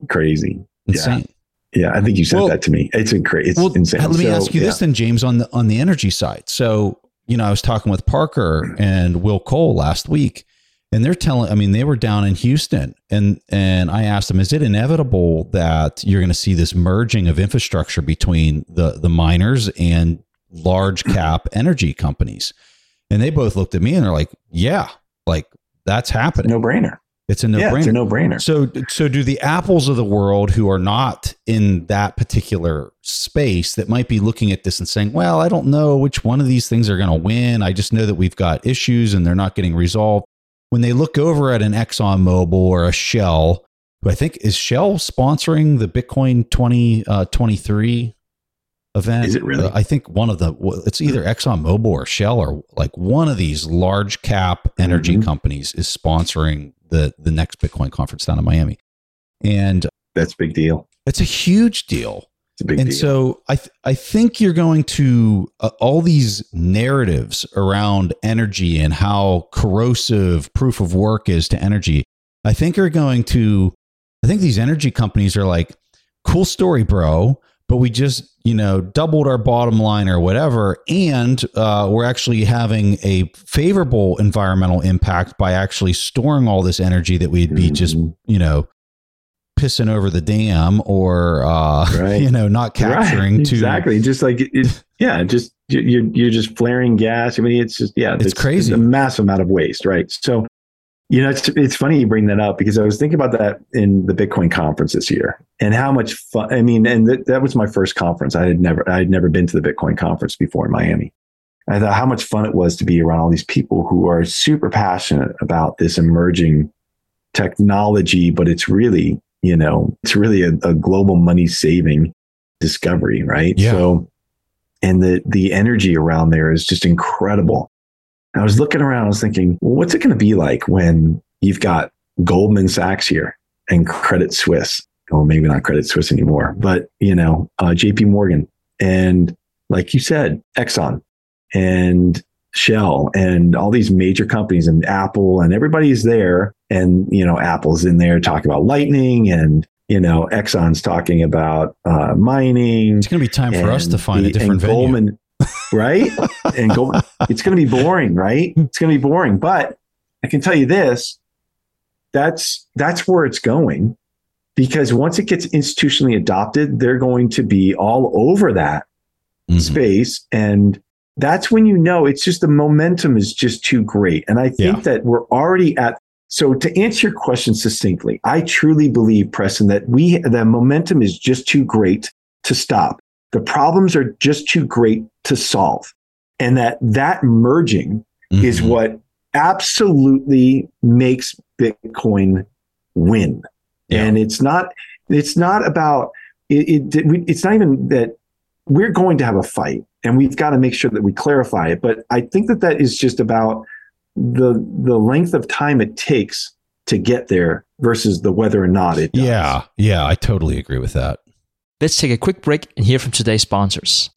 crazy, insane. Yeah. Yeah, I think you said well, that to me. It's, incre- it's well, insane. Let me so, ask you yeah. this then, James, on the on the energy side. So, you know, I was talking with Parker and Will Cole last week, and they're telling i mean they were down in houston and and i asked them is it inevitable that you're going to see this merging of infrastructure between the the miners and large cap [clears throat] energy companies and they both looked at me and they're like yeah like that's happening no brainer it's a no yeah, brainer. It's a no brainer. So, so do the apples of the world who are not in that particular space that might be looking at this and saying, "Well, I don't know which one of these things are going to win. I just know that we've got issues and they're not getting resolved." When they look over at an Exxon Mobil or a Shell, who I think is Shell sponsoring the Bitcoin 2023 uh, event. Is it really? Uh, I think one of the it's either Exxon Mobil or Shell or like one of these large cap energy mm-hmm. companies is sponsoring the the next Bitcoin conference down in Miami. And that's big deal. It's a huge deal and deal. so I th- I think you're going to uh, all these narratives around energy and how corrosive proof of work is to energy. I think are going to I think these energy companies are like cool story, bro, but we just you know doubled our bottom line or whatever, and uh, we're actually having a favorable environmental impact by actually storing all this energy that we'd be mm-hmm. just you know pissing over the dam or uh, [laughs] right. you know not capturing right. to exactly just like it, yeah just you're you're just flaring gas. I mean it's just yeah it's, it's crazy it's a massive amount of waste right so you know it's it's funny you bring that up because I was thinking about that in the Bitcoin conference this year and how much fun I mean and th- that was my first conference I had never I had never been to the Bitcoin conference before in Miami. I thought how much fun it was to be around all these people who are super passionate about this emerging technology, but it's really you know, it's really a, a global money saving discovery, right? Yeah. So, and the the energy around there is just incredible. I was looking around, I was thinking, well, what's it going to be like when you've got Goldman Sachs here and Credit Suisse? Well, maybe not Credit Suisse anymore, but you know, uh, J.P. Morgan and, like you said, Exxon and Shell and all these major companies and Apple and everybody's there. And, you know, Apple's in there talking about lightning and, you know, Exxon's talking about uh, mining. It's going to be time for us to find the, a different venue. Goldman, right? and Goldman, it's going to be boring, right? It's going to be boring. But I can tell you this, that's, that's where it's going because once it gets institutionally adopted, they're going to be all over that mm-hmm. space. And that's when you know it's just the momentum is just too great. And I think yeah. that we're already at so to answer your question succinctly, I truly believe, Preston, that we the momentum is just too great to stop. the problems are just too great to solve. And that that merging mm-hmm. is what absolutely makes Bitcoin win. Yeah. And it's not it's not about it, it, it's not even that we're going to have a fight and we've got to make sure that we clarify it but i think that that is just about the the length of time it takes to get there versus the whether or not it does. yeah yeah i totally agree with that. Let's take a quick break and hear from today's sponsors.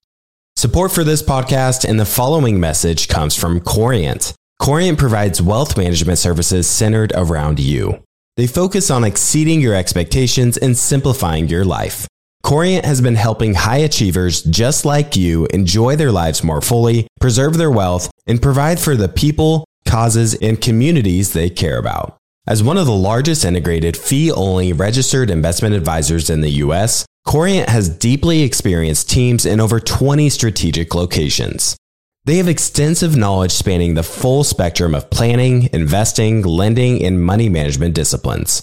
Support for this podcast and the following message comes from corient. Corient provides wealth management services centered around you. They focus on exceeding your expectations and simplifying your life Corient has been helping high achievers just like you enjoy their lives more fully, preserve their wealth, and provide for the people, causes, and communities they care about. As one of the largest integrated fee only registered investment advisors in the US, Corient has deeply experienced teams in over 20 strategic locations. They have extensive knowledge spanning the full spectrum of planning, investing, lending, and money management disciplines.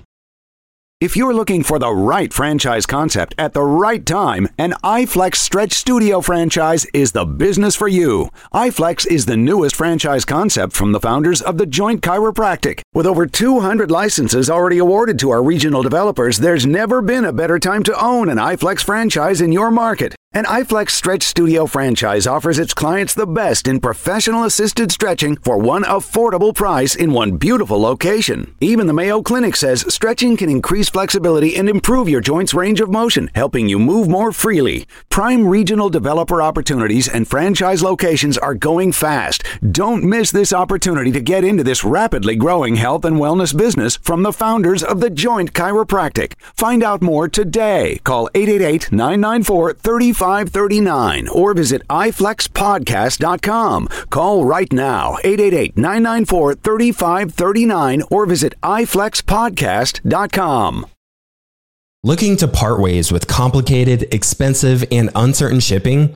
If you're looking for the right franchise concept at the right time, an iFlex Stretch Studio franchise is the business for you. iFlex is the newest franchise concept from the founders of the Joint Chiropractic. With over 200 licenses already awarded to our regional developers, there's never been a better time to own an iFlex franchise in your market. An iFlex Stretch Studio franchise offers its clients the best in professional assisted stretching for one affordable price in one beautiful location. Even the Mayo Clinic says stretching can increase flexibility and improve your joints' range of motion, helping you move more freely. Prime regional developer opportunities and franchise locations are going fast. Don't miss this opportunity to get into this rapidly growing health and wellness business from the founders of the Joint Chiropractic. Find out more today. Call 888 994 3539 or visit iflexpodcast.com. Call right now 888 994 3539 or visit iflexpodcast.com. Looking to part ways with complicated, expensive, and uncertain shipping?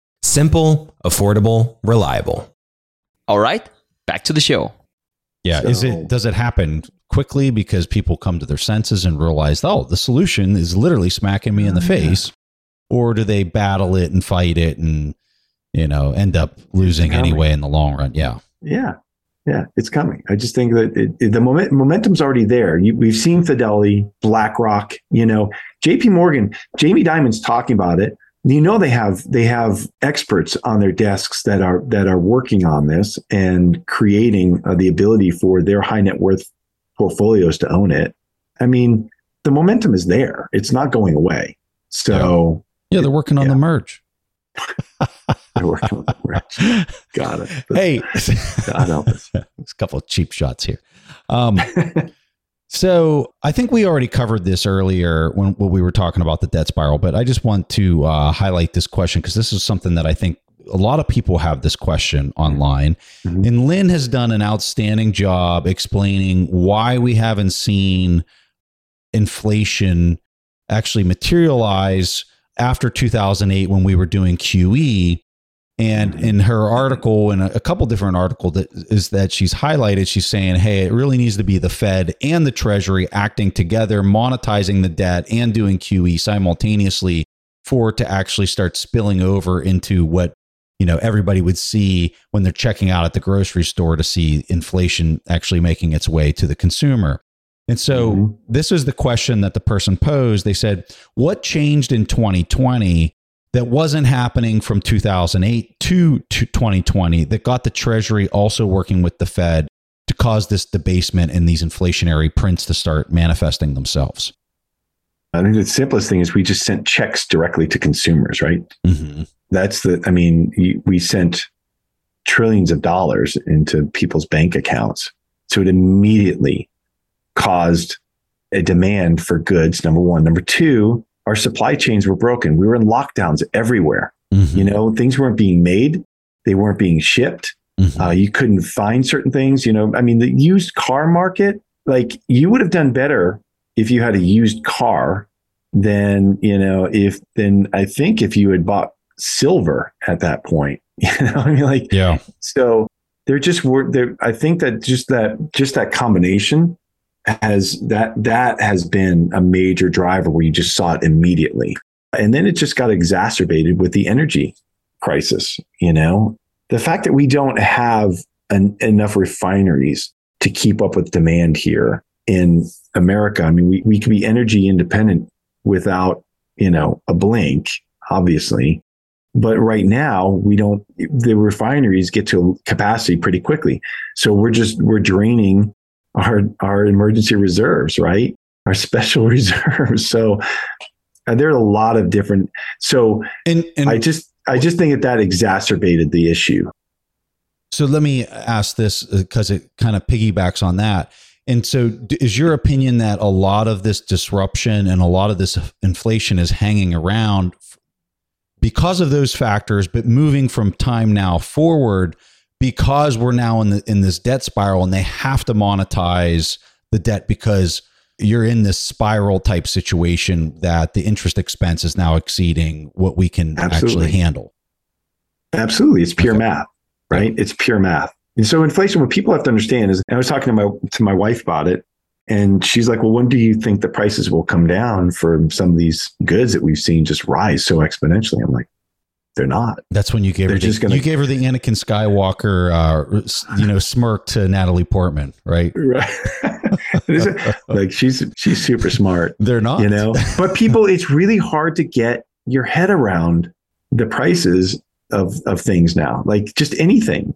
Simple, affordable, reliable. All right, back to the show. Yeah, so, is it does it happen quickly because people come to their senses and realize, oh, the solution is literally smacking me in the oh, face, or do they battle it and fight it and you know end up losing anyway in the long run? Yeah, yeah, yeah, it's coming. I just think that it, it, the moment, momentum's already there. You, we've seen Fidelity, BlackRock, you know, J.P. Morgan, Jamie Dimon's talking about it. You know they have they have experts on their desks that are that are working on this and creating uh, the ability for their high net worth portfolios to own it. I mean, the momentum is there. It's not going away. So yeah, yeah they're working on yeah. the merge. [laughs] they're working on the merge. Got it. Hey, God help us. a couple of cheap shots here. Um, [laughs] so I think we already covered this earlier when, when, we were talking about the debt spiral, but I just want to uh, highlight this question because this is something that I think a lot of people have this question online. Mm-hmm. And Lyn has done an outstanding job explaining why we haven't seen inflation actually materialize after 2008 when we were doing QE. And in her article, and a couple different articles, that is that she's highlighted, she's saying, hey, it really needs to be the Fed and the Treasury acting together, monetizing the debt and doing QE simultaneously for it to actually start spilling over into what you know everybody would see when they're checking out at the grocery store to see inflation actually making its way to the consumer. And so mm-hmm. this is the question that the person posed. They said, What changed in 2020 that wasn't happening from 2008 to 2020 that got the Treasury also working with the Fed to cause this debasement and these inflationary prints to start manifesting themselves? I think the simplest thing is we just sent checks directly to consumers, right? Mm-hmm. That's the, I mean, we sent trillions of dollars into people's bank accounts. So it immediately caused a demand for goods, number one. Number two, our supply chains were broken. We were in lockdowns everywhere. Mm-hmm. You know, things weren't being made, they weren't being shipped. Mm-hmm. Uh, you couldn't find certain things. You know, I mean, the used car market, like you would have done better if you had a used car than, you know, if then I think if you had bought silver at that point, [laughs] you know, I mean, like, yeah. So there just were there. I think that just that just that combination has that that has been a major driver where you just saw it immediately, and then it just got exacerbated with the energy crisis. You know, the fact that we don't have an, enough refineries to keep up with demand here in America. I mean, we, we can be energy independent without, you know, a blink, obviously. But right now, we don't, the refineries get to capacity pretty quickly. So we're just, we're draining our, our emergency reserves, right? Our special [laughs] reserves. So uh, there are a lot of different, so and, and I just, I just think that that exacerbated the issue. So let me ask this because uh, it kind of piggybacks on that. And so, is your opinion that a lot of this disruption and a lot of this inflation is hanging around because of those factors, but moving from time now forward because we're now in the in this debt spiral and they have to monetize the debt because you're in this spiral type situation that the interest expense is now exceeding what we can Absolutely. actually handle. Absolutely, it's pure okay. math, right? It's pure math. And so inflation, what people have to understand is, I was talking to my to my wife about it, and she's like, "Well, when do you think the prices will come down for some of these goods that we've seen just rise so exponentially?" I'm like, "They're not." That's when you gave they're her the, just gonna, you gave her the Anakin Skywalker, uh, you know, smirk to Natalie Portman, right? Right. [laughs] like she's she's super smart. They're not, you know. But people, it's really hard to get your head around the prices of of things now. Like just anything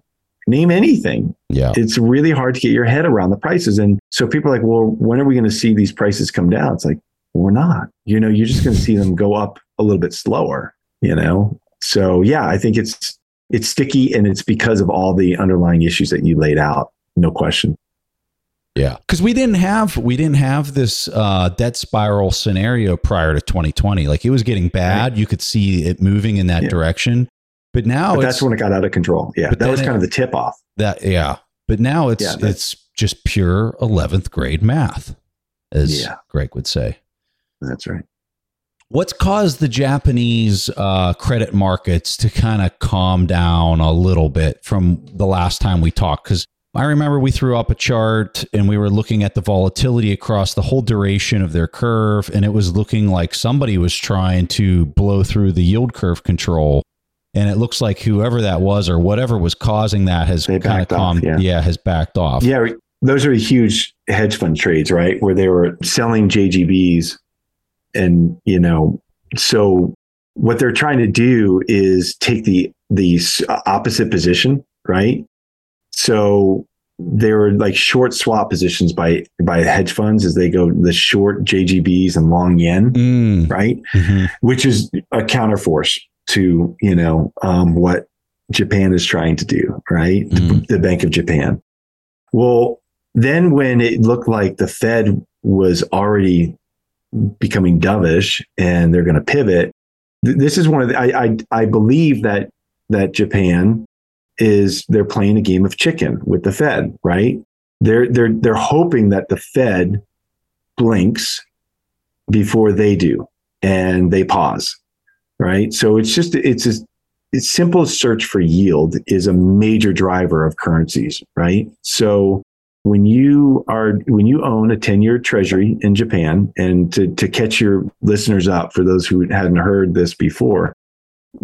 name anything. Yeah. It's really hard to get your head around the prices. And so people are like, well, when are we going to see these prices come down? It's like, we're not. You know, you're just going to see them go up a little bit slower, you know? So yeah, I think it's it's sticky and it's because of all the underlying issues that you laid out. No question. Yeah, because we didn't have we didn't have this uh, debt spiral scenario prior to 2020. Like it was getting bad. Right. You could see it moving in that yeah. direction. But now but that's when it got out of control. Yeah, that was kind it, of the tip off. That yeah, but now it's yeah, it's just pure eleventh grade math, as yeah. Greg would say. That's right. What's caused the Japanese uh, credit markets to kind of calm down a little bit from the last time we talked? Because I remember we threw up a chart and we were looking at the volatility across the whole duration of their curve, and it was looking like somebody was trying to blow through the yield curve control and it looks like whoever that was or whatever was causing that has kind of calmed. Yeah. yeah, has backed off. Yeah, those are huge hedge fund trades, right? Where they were selling JGBs, and you know, so what they're trying to do is take the the opposite position, right? So they were like short swap positions by by hedge funds as they go the short JGBs and long yen, mm. right? Mm-hmm. Which is a counterforce to you know um, what Japan is trying to do, right? Mm. The, the Bank of Japan. Well, then when it looked like the Fed was already becoming dovish and they're going to pivot, this is one of the, I, I I believe that that Japan is they're playing a game of chicken with the Fed, right? They're they're they're hoping that the Fed blinks before they do and they pause right? So it's just it's a it's simple search for yield is a major driver of currencies, right? So when you are when you own a 10-year treasury in Japan and to to catch your listeners up for those who hadn't heard this before,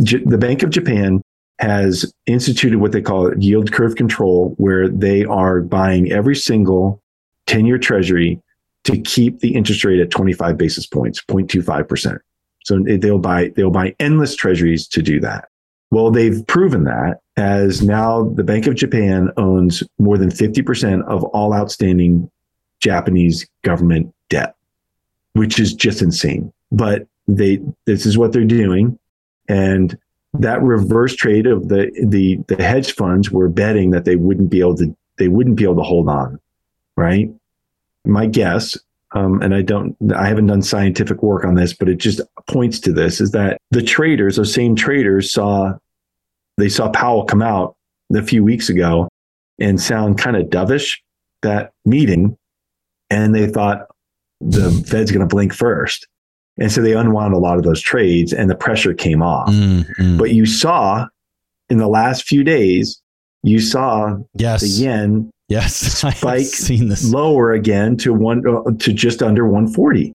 J- the Bank of Japan has instituted what they call yield curve control where they are buying every single 10-year treasury to keep the interest rate at 25 basis points, 0.25%. So they'll buy they'll buy endless treasuries to do that. Well, they've proven that as now the Bank of Japan owns more than 50% of all outstanding Japanese government debt. which is just insane. But they this is what they're doing, and that reverse trade of the the the hedge funds were betting that they wouldn't be able to they wouldn't be able to hold on, right? My guess, um, and I don't I haven't done scientific work on this, but it just points to this is that the traders, those same traders, saw they saw Powell come out a few weeks ago and sound kind of dovish that meeting, and they thought the Fed's going to blink first. And so they unwound a lot of those trades and the pressure came off. Mm-hmm. But you saw in the last few days, you saw yes, the yen yes, [laughs] spike seen this. lower again to one uh, to just under 140.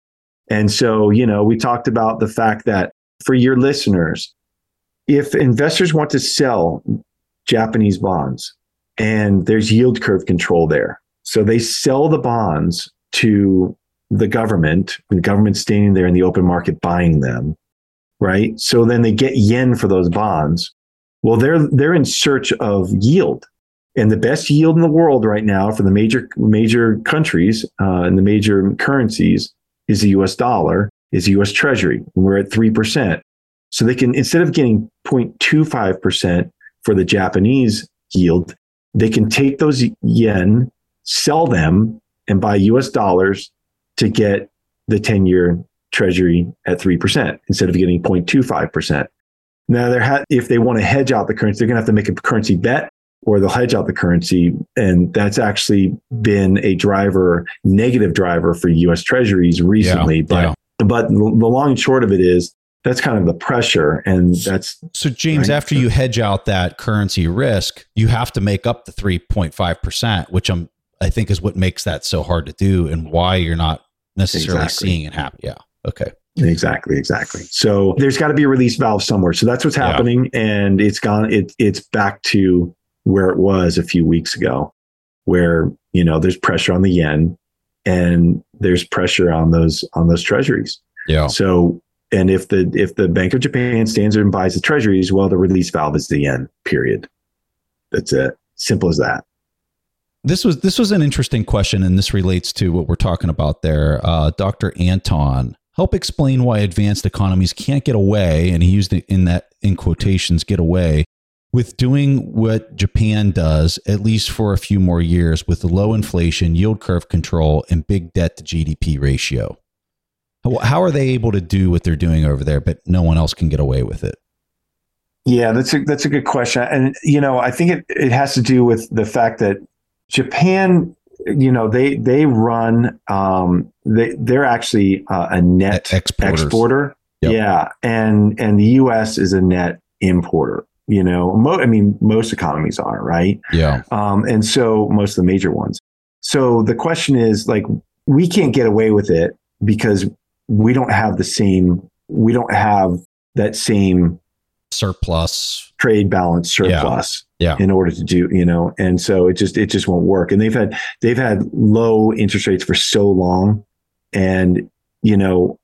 And so, you know, we talked about the fact that for your listeners, if investors want to sell Japanese bonds and there's yield curve control there, so they sell the bonds to the government, the government standing there in the open market buying them, right? So then they get yen for those bonds. Well, they're they're in search of yield, and the best yield in the world right now for the major major countries uh, and the major currencies is the U.S. dollar, is the U.S. Treasury. We're at three percent, so they can instead of getting 0.25 percent for the Japanese yield, they can take those yen, sell them, and buy U.S. dollars to get the 10 year treasury at 3% instead of getting 0.25%. Now, they're ha- if they want to hedge out the currency, they're going to have to make a currency bet or they'll hedge out the currency. And that's actually been a driver, negative driver for US treasuries recently. Yeah, but, yeah. but the long and short of it is that's kind of the pressure. And that's So, James, Right. after you hedge out that currency risk, you have to make up the 3.5%, which I'm, I think is what makes that so hard to do and why you're not necessarily Exactly. seeing it happen. Yeah. Okay. Exactly, exactly. So there's got to be a release valve somewhere. So that's what's Yeah. happening, and it's gone. It it's back to where it was a few weeks ago, where you know there's pressure on the yen, and there's pressure on those on those treasuries. Yeah. So and if the if the Bank of Japan stands there and buys the treasuries, well, the release valve is the yen. Period. That's it. Simple as that. This was this was an interesting question, and this relates to what we're talking about there. Uh, Dr. Anton, help explain why advanced economies can't get away, and he used it in that in quotations, get away with doing what Japan does, at least for a few more years, with the low inflation, yield curve control, and big debt to GDP ratio. How, are they able to do what they're doing over there, but no one else can get away with it? Yeah, that's a that's a good question, and you know, I think it it has to do with the fact that Japan, you know, they they run um, they they're actually uh, a net exporters. exporter. Yep. Yeah, and and the U.S. is a net importer. You know, mo- I mean, most economies are right, Yeah. um, and so most of the major ones. So the question is, like, we can't get away with it because we don't have the same. We don't have that same Surplus. trade balance surplus Yeah. in order to do you know and so it just it just won't work and they've had they've had low interest rates for so long and you know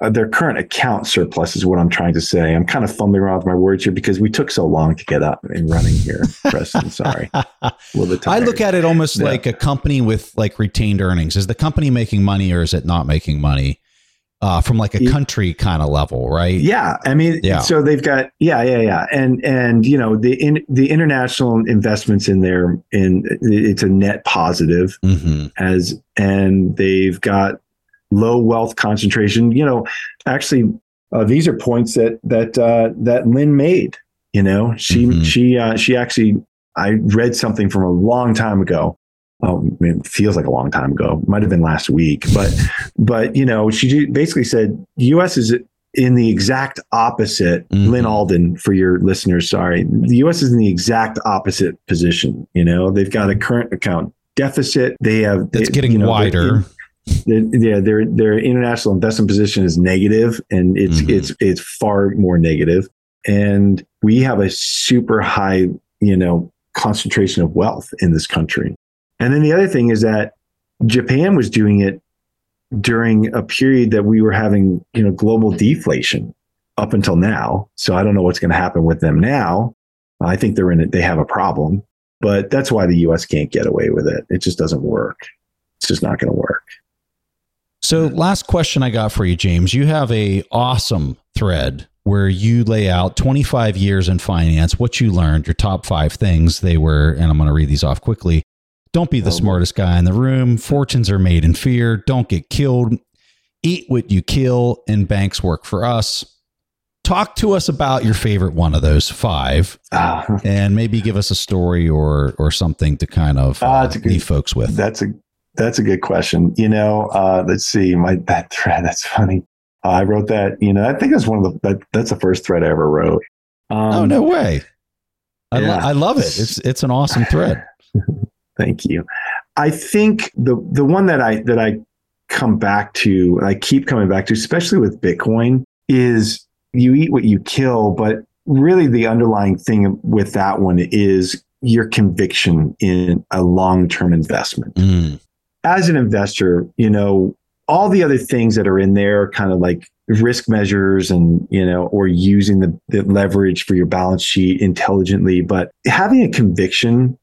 uh, their current account surplus is what i'm trying to say i'm kind of fumbling around with my words here because we took so long to get up and running here preston sorry a [laughs] little bit I look at it almost Yeah. like a company with like retained earnings. Is the company making money or is it not making money? Uh, from like a country kind of level, right? Yeah, I mean, Yeah. so they've got yeah, yeah, yeah, and and you know the in the international investments in there, in it's a net positive hmm as and they've got low wealth concentration. You know, actually, uh, these are points that that uh, that Lyn made. You know, she Mhm. she uh, she actually I read something from a long time ago. Oh, it feels like a long time ago. Might have been last week, but but you know, she basically said U.S. is in the exact opposite. Mhm. Lyn Alden, for your listeners, sorry, the U.S. is in the exact opposite position. You know, they've got a current account deficit. They have It's getting you know, wider. Yeah, their their international investment position is negative, and it's Mhm. it's it's far more negative. And we have a super high, you know, concentration of wealth in this country. And then the other thing is that Japan was doing it during a period that we were having, you know, global deflation up until now. So I don't know what's going to happen with them now. I think they're in it. They have a problem, but that's why the U.S. can't get away with it. It just doesn't work. It's just not going to work. So, last question I got for you, James. You have a awesome thread where you lay out 25 years in finance, what you learned, your top five things. They were, and I'm going to read these off quickly. Don't be the Oh. smartest guy in the room. Fortunes are made in fear. Don't get killed. Eat what you kill, and banks work for us. Talk to us about your favorite one of those five, Ah, and maybe give us a story or or something to kind of Ah, uh, leave folks with. that's a that's a good question. You know, uh, let's see, my that thread. That's funny. Uh, I wrote that. You know, I think that's one of the that, that's the first thread I ever wrote. Um, oh no way! I, lo- I love it. It's it's an awesome thread. [laughs] Thank you. I think the the one that I that I come back to, I keep coming back to, especially with Bitcoin, is you eat what you kill. But really, the underlying thing with that one is your conviction in a long term investment. Mm, As an investor, you know all the other things that are in there, kind of like risk measures and you know or using the, the leverage for your balance sheet intelligently but having a conviction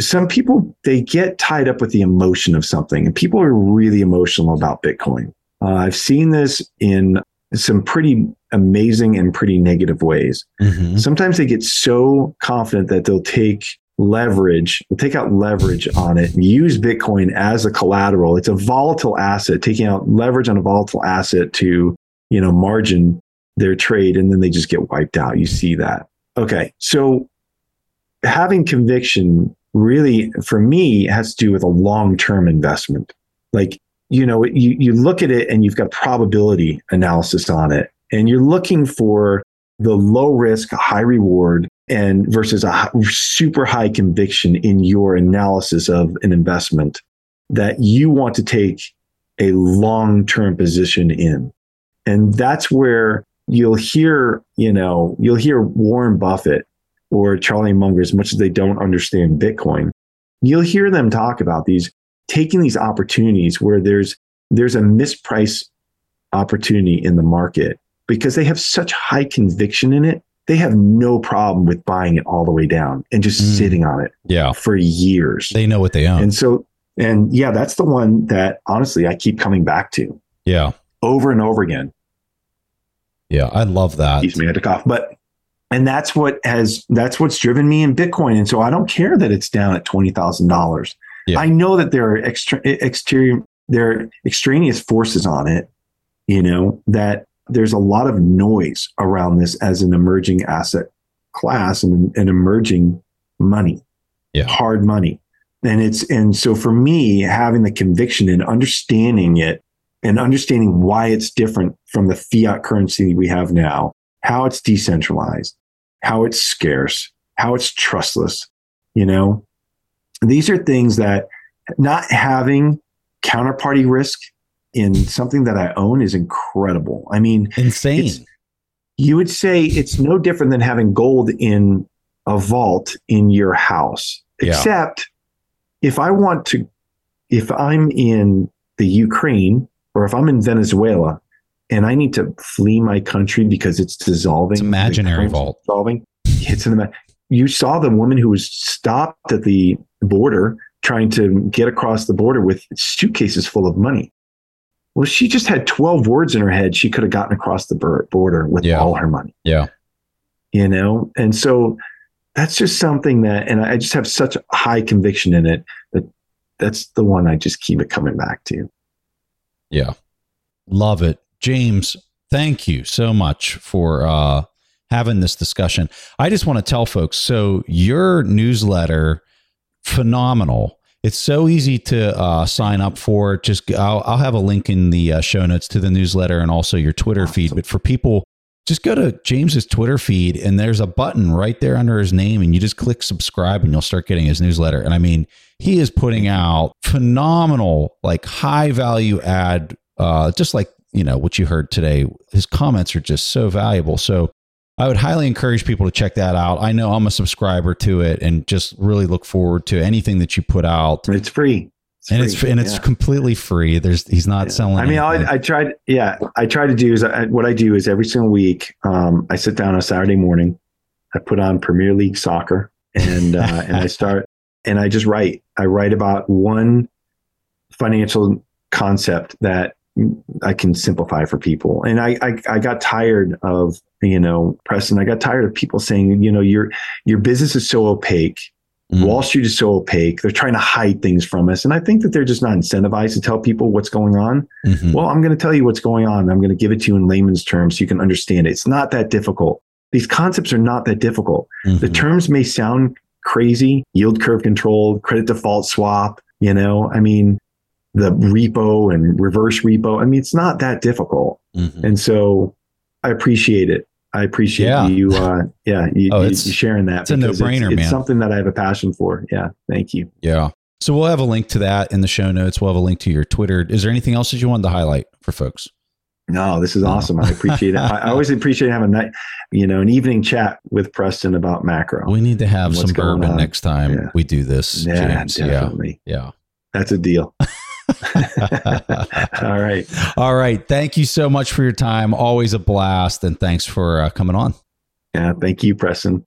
some people they get tied up with the emotion of something and people are really emotional about bitcoin uh, i've seen this in some pretty amazing and pretty negative ways mhm. sometimes they get so confident that they'll take leverage, take out leverage on it use Bitcoin as a collateral. It's a volatile asset, taking out leverage on a volatile asset to, you know, margin their trade and then they just get wiped out. You see that. Okay. So having conviction really for me has to do with a long-term investment. Like, you know, you, you look at it and you've got probability analysis on it and you're looking for the low risk, high reward and versus a super high conviction in your analysis of an investment that you want to take a long term position in. And that's where you'll hear, you know, you'll hear Warren Buffett or Charlie Munger, as much as they don't understand Bitcoin, you'll hear them talk about these taking these opportunities where there's there's a mispriced opportunity in the market because they have such high conviction in it. They have no problem with buying it all the way down and just Mm. sitting on it Yeah, for years. they know what they own. and so, and yeah, that's the one that honestly I keep coming back to yeah, over and over again. yeah, I love that. I had to cough. But and that's what has that's what's driven me in Bitcoin. And so I don't care that it's down at twenty thousand dollars. Yeah. I know that there are extra, exterior there are extraneous forces on it. You know that there's a lot of noise around this as an emerging asset class and an emerging money, Yeah. hard money. And it's and so for me, having the conviction and understanding it and understanding why it's different from the fiat currency we have now, how it's decentralized, how it's scarce, how it's trustless, you know, these are things that not having counterparty risk in something that I own is incredible. I mean, Insane. You would say it's no different than having gold in a vault in your house, Yeah. except if I want to, if I'm in the Ukraine or if I'm in Venezuela and I need to flee my country because it's dissolving, It's imaginary vault. dissolving, it's in the. You saw the woman who was stopped at the border trying to get across the border with suitcases full of money. Well, she just had 12 words in her head. She could have gotten across the border with Yeah. all her money, yeah, you know? And so that's just something that, and I just have such high conviction in it that that's the one I just keep it coming back to. yeah, love it, James. Thank you so much for uh, having this discussion. I just want to tell folks. So your newsletter, phenomenal. It's so easy to uh, sign up for. Just I'll, I'll have a link in the uh, show notes to the newsletter and also your Twitter feed. But for people, just go to James's Twitter feed and there's a button right there under his name, and you just click subscribe and you'll start getting his newsletter. And I mean, he is putting out phenomenal, like high value add, uh, just like you know what you heard today. His comments are just so valuable. So I would highly encourage people to check that out. I know I'm a subscriber to it and just really look forward to anything that you put out. It's free. and it's and it's yeah. completely free. There's he's not Yeah. selling. I mean. I, I tried. Yeah, I try to do is I, what I do is every single week, um, I sit down on a Saturday morning, I put on Premier League soccer, and uh, [laughs] and I start and I just write. I write about one financial concept that I can simplify for people. And I, I, I got tired of, you know, Preston, I got tired of people saying, you know, your, your business is so opaque. Mm. Wall Street is so opaque. They're trying to hide things from us. And I think that they're just not incentivized to tell people what's going on. Mm-hmm. Well, I'm going to tell you what's going on. I'm going to give it to you in layman's terms so you can understand it. It's not that difficult. These concepts are not that difficult. Mm-hmm. The terms may sound crazy yield curve control, credit default swap, you know, I mean, the repo and reverse repo. I mean, it's not that difficult. Mm-hmm. And so I appreciate it. I appreciate yeah. you, uh, yeah, you, oh, you, you sharing that. It's a no brainer, it's, it's something that I have a passion for. Yeah. Thank you. Yeah. So we'll have a link to that in the show notes. We'll have a link to your Twitter. Is there anything else that you wanted to highlight for folks? No, this is awesome. I appreciate it. I [laughs] always appreciate having a night, you know, an evening chat with Preston about macro. We need to have some bourbon next time yeah. we do this. Yeah, James. definitely. Yeah. yeah. That's a deal. [laughs] [laughs] All right. All right. Thank you so much for your time. Always a blast. And thanks for uh, coming on. Yeah. Thank you, Preston.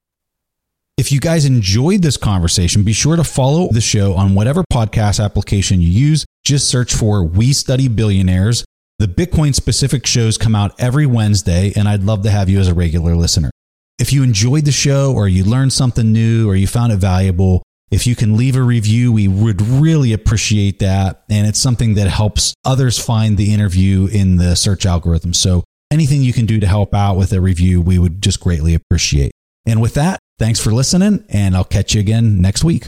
If you guys enjoyed this conversation, be sure to follow the show on whatever podcast application you use. Just search for We Study Billionaires. The Bitcoin specific shows come out every Wednesday, and I'd love to have you as a regular listener. If you enjoyed the show or you learned something new or you found it valuable, if you can leave a review, we would really appreciate that. And it's something that helps others find the interview in the search algorithm. So anything you can do to help out with a review, we would just greatly appreciate. And with that, thanks for listening, and I'll catch you again next week.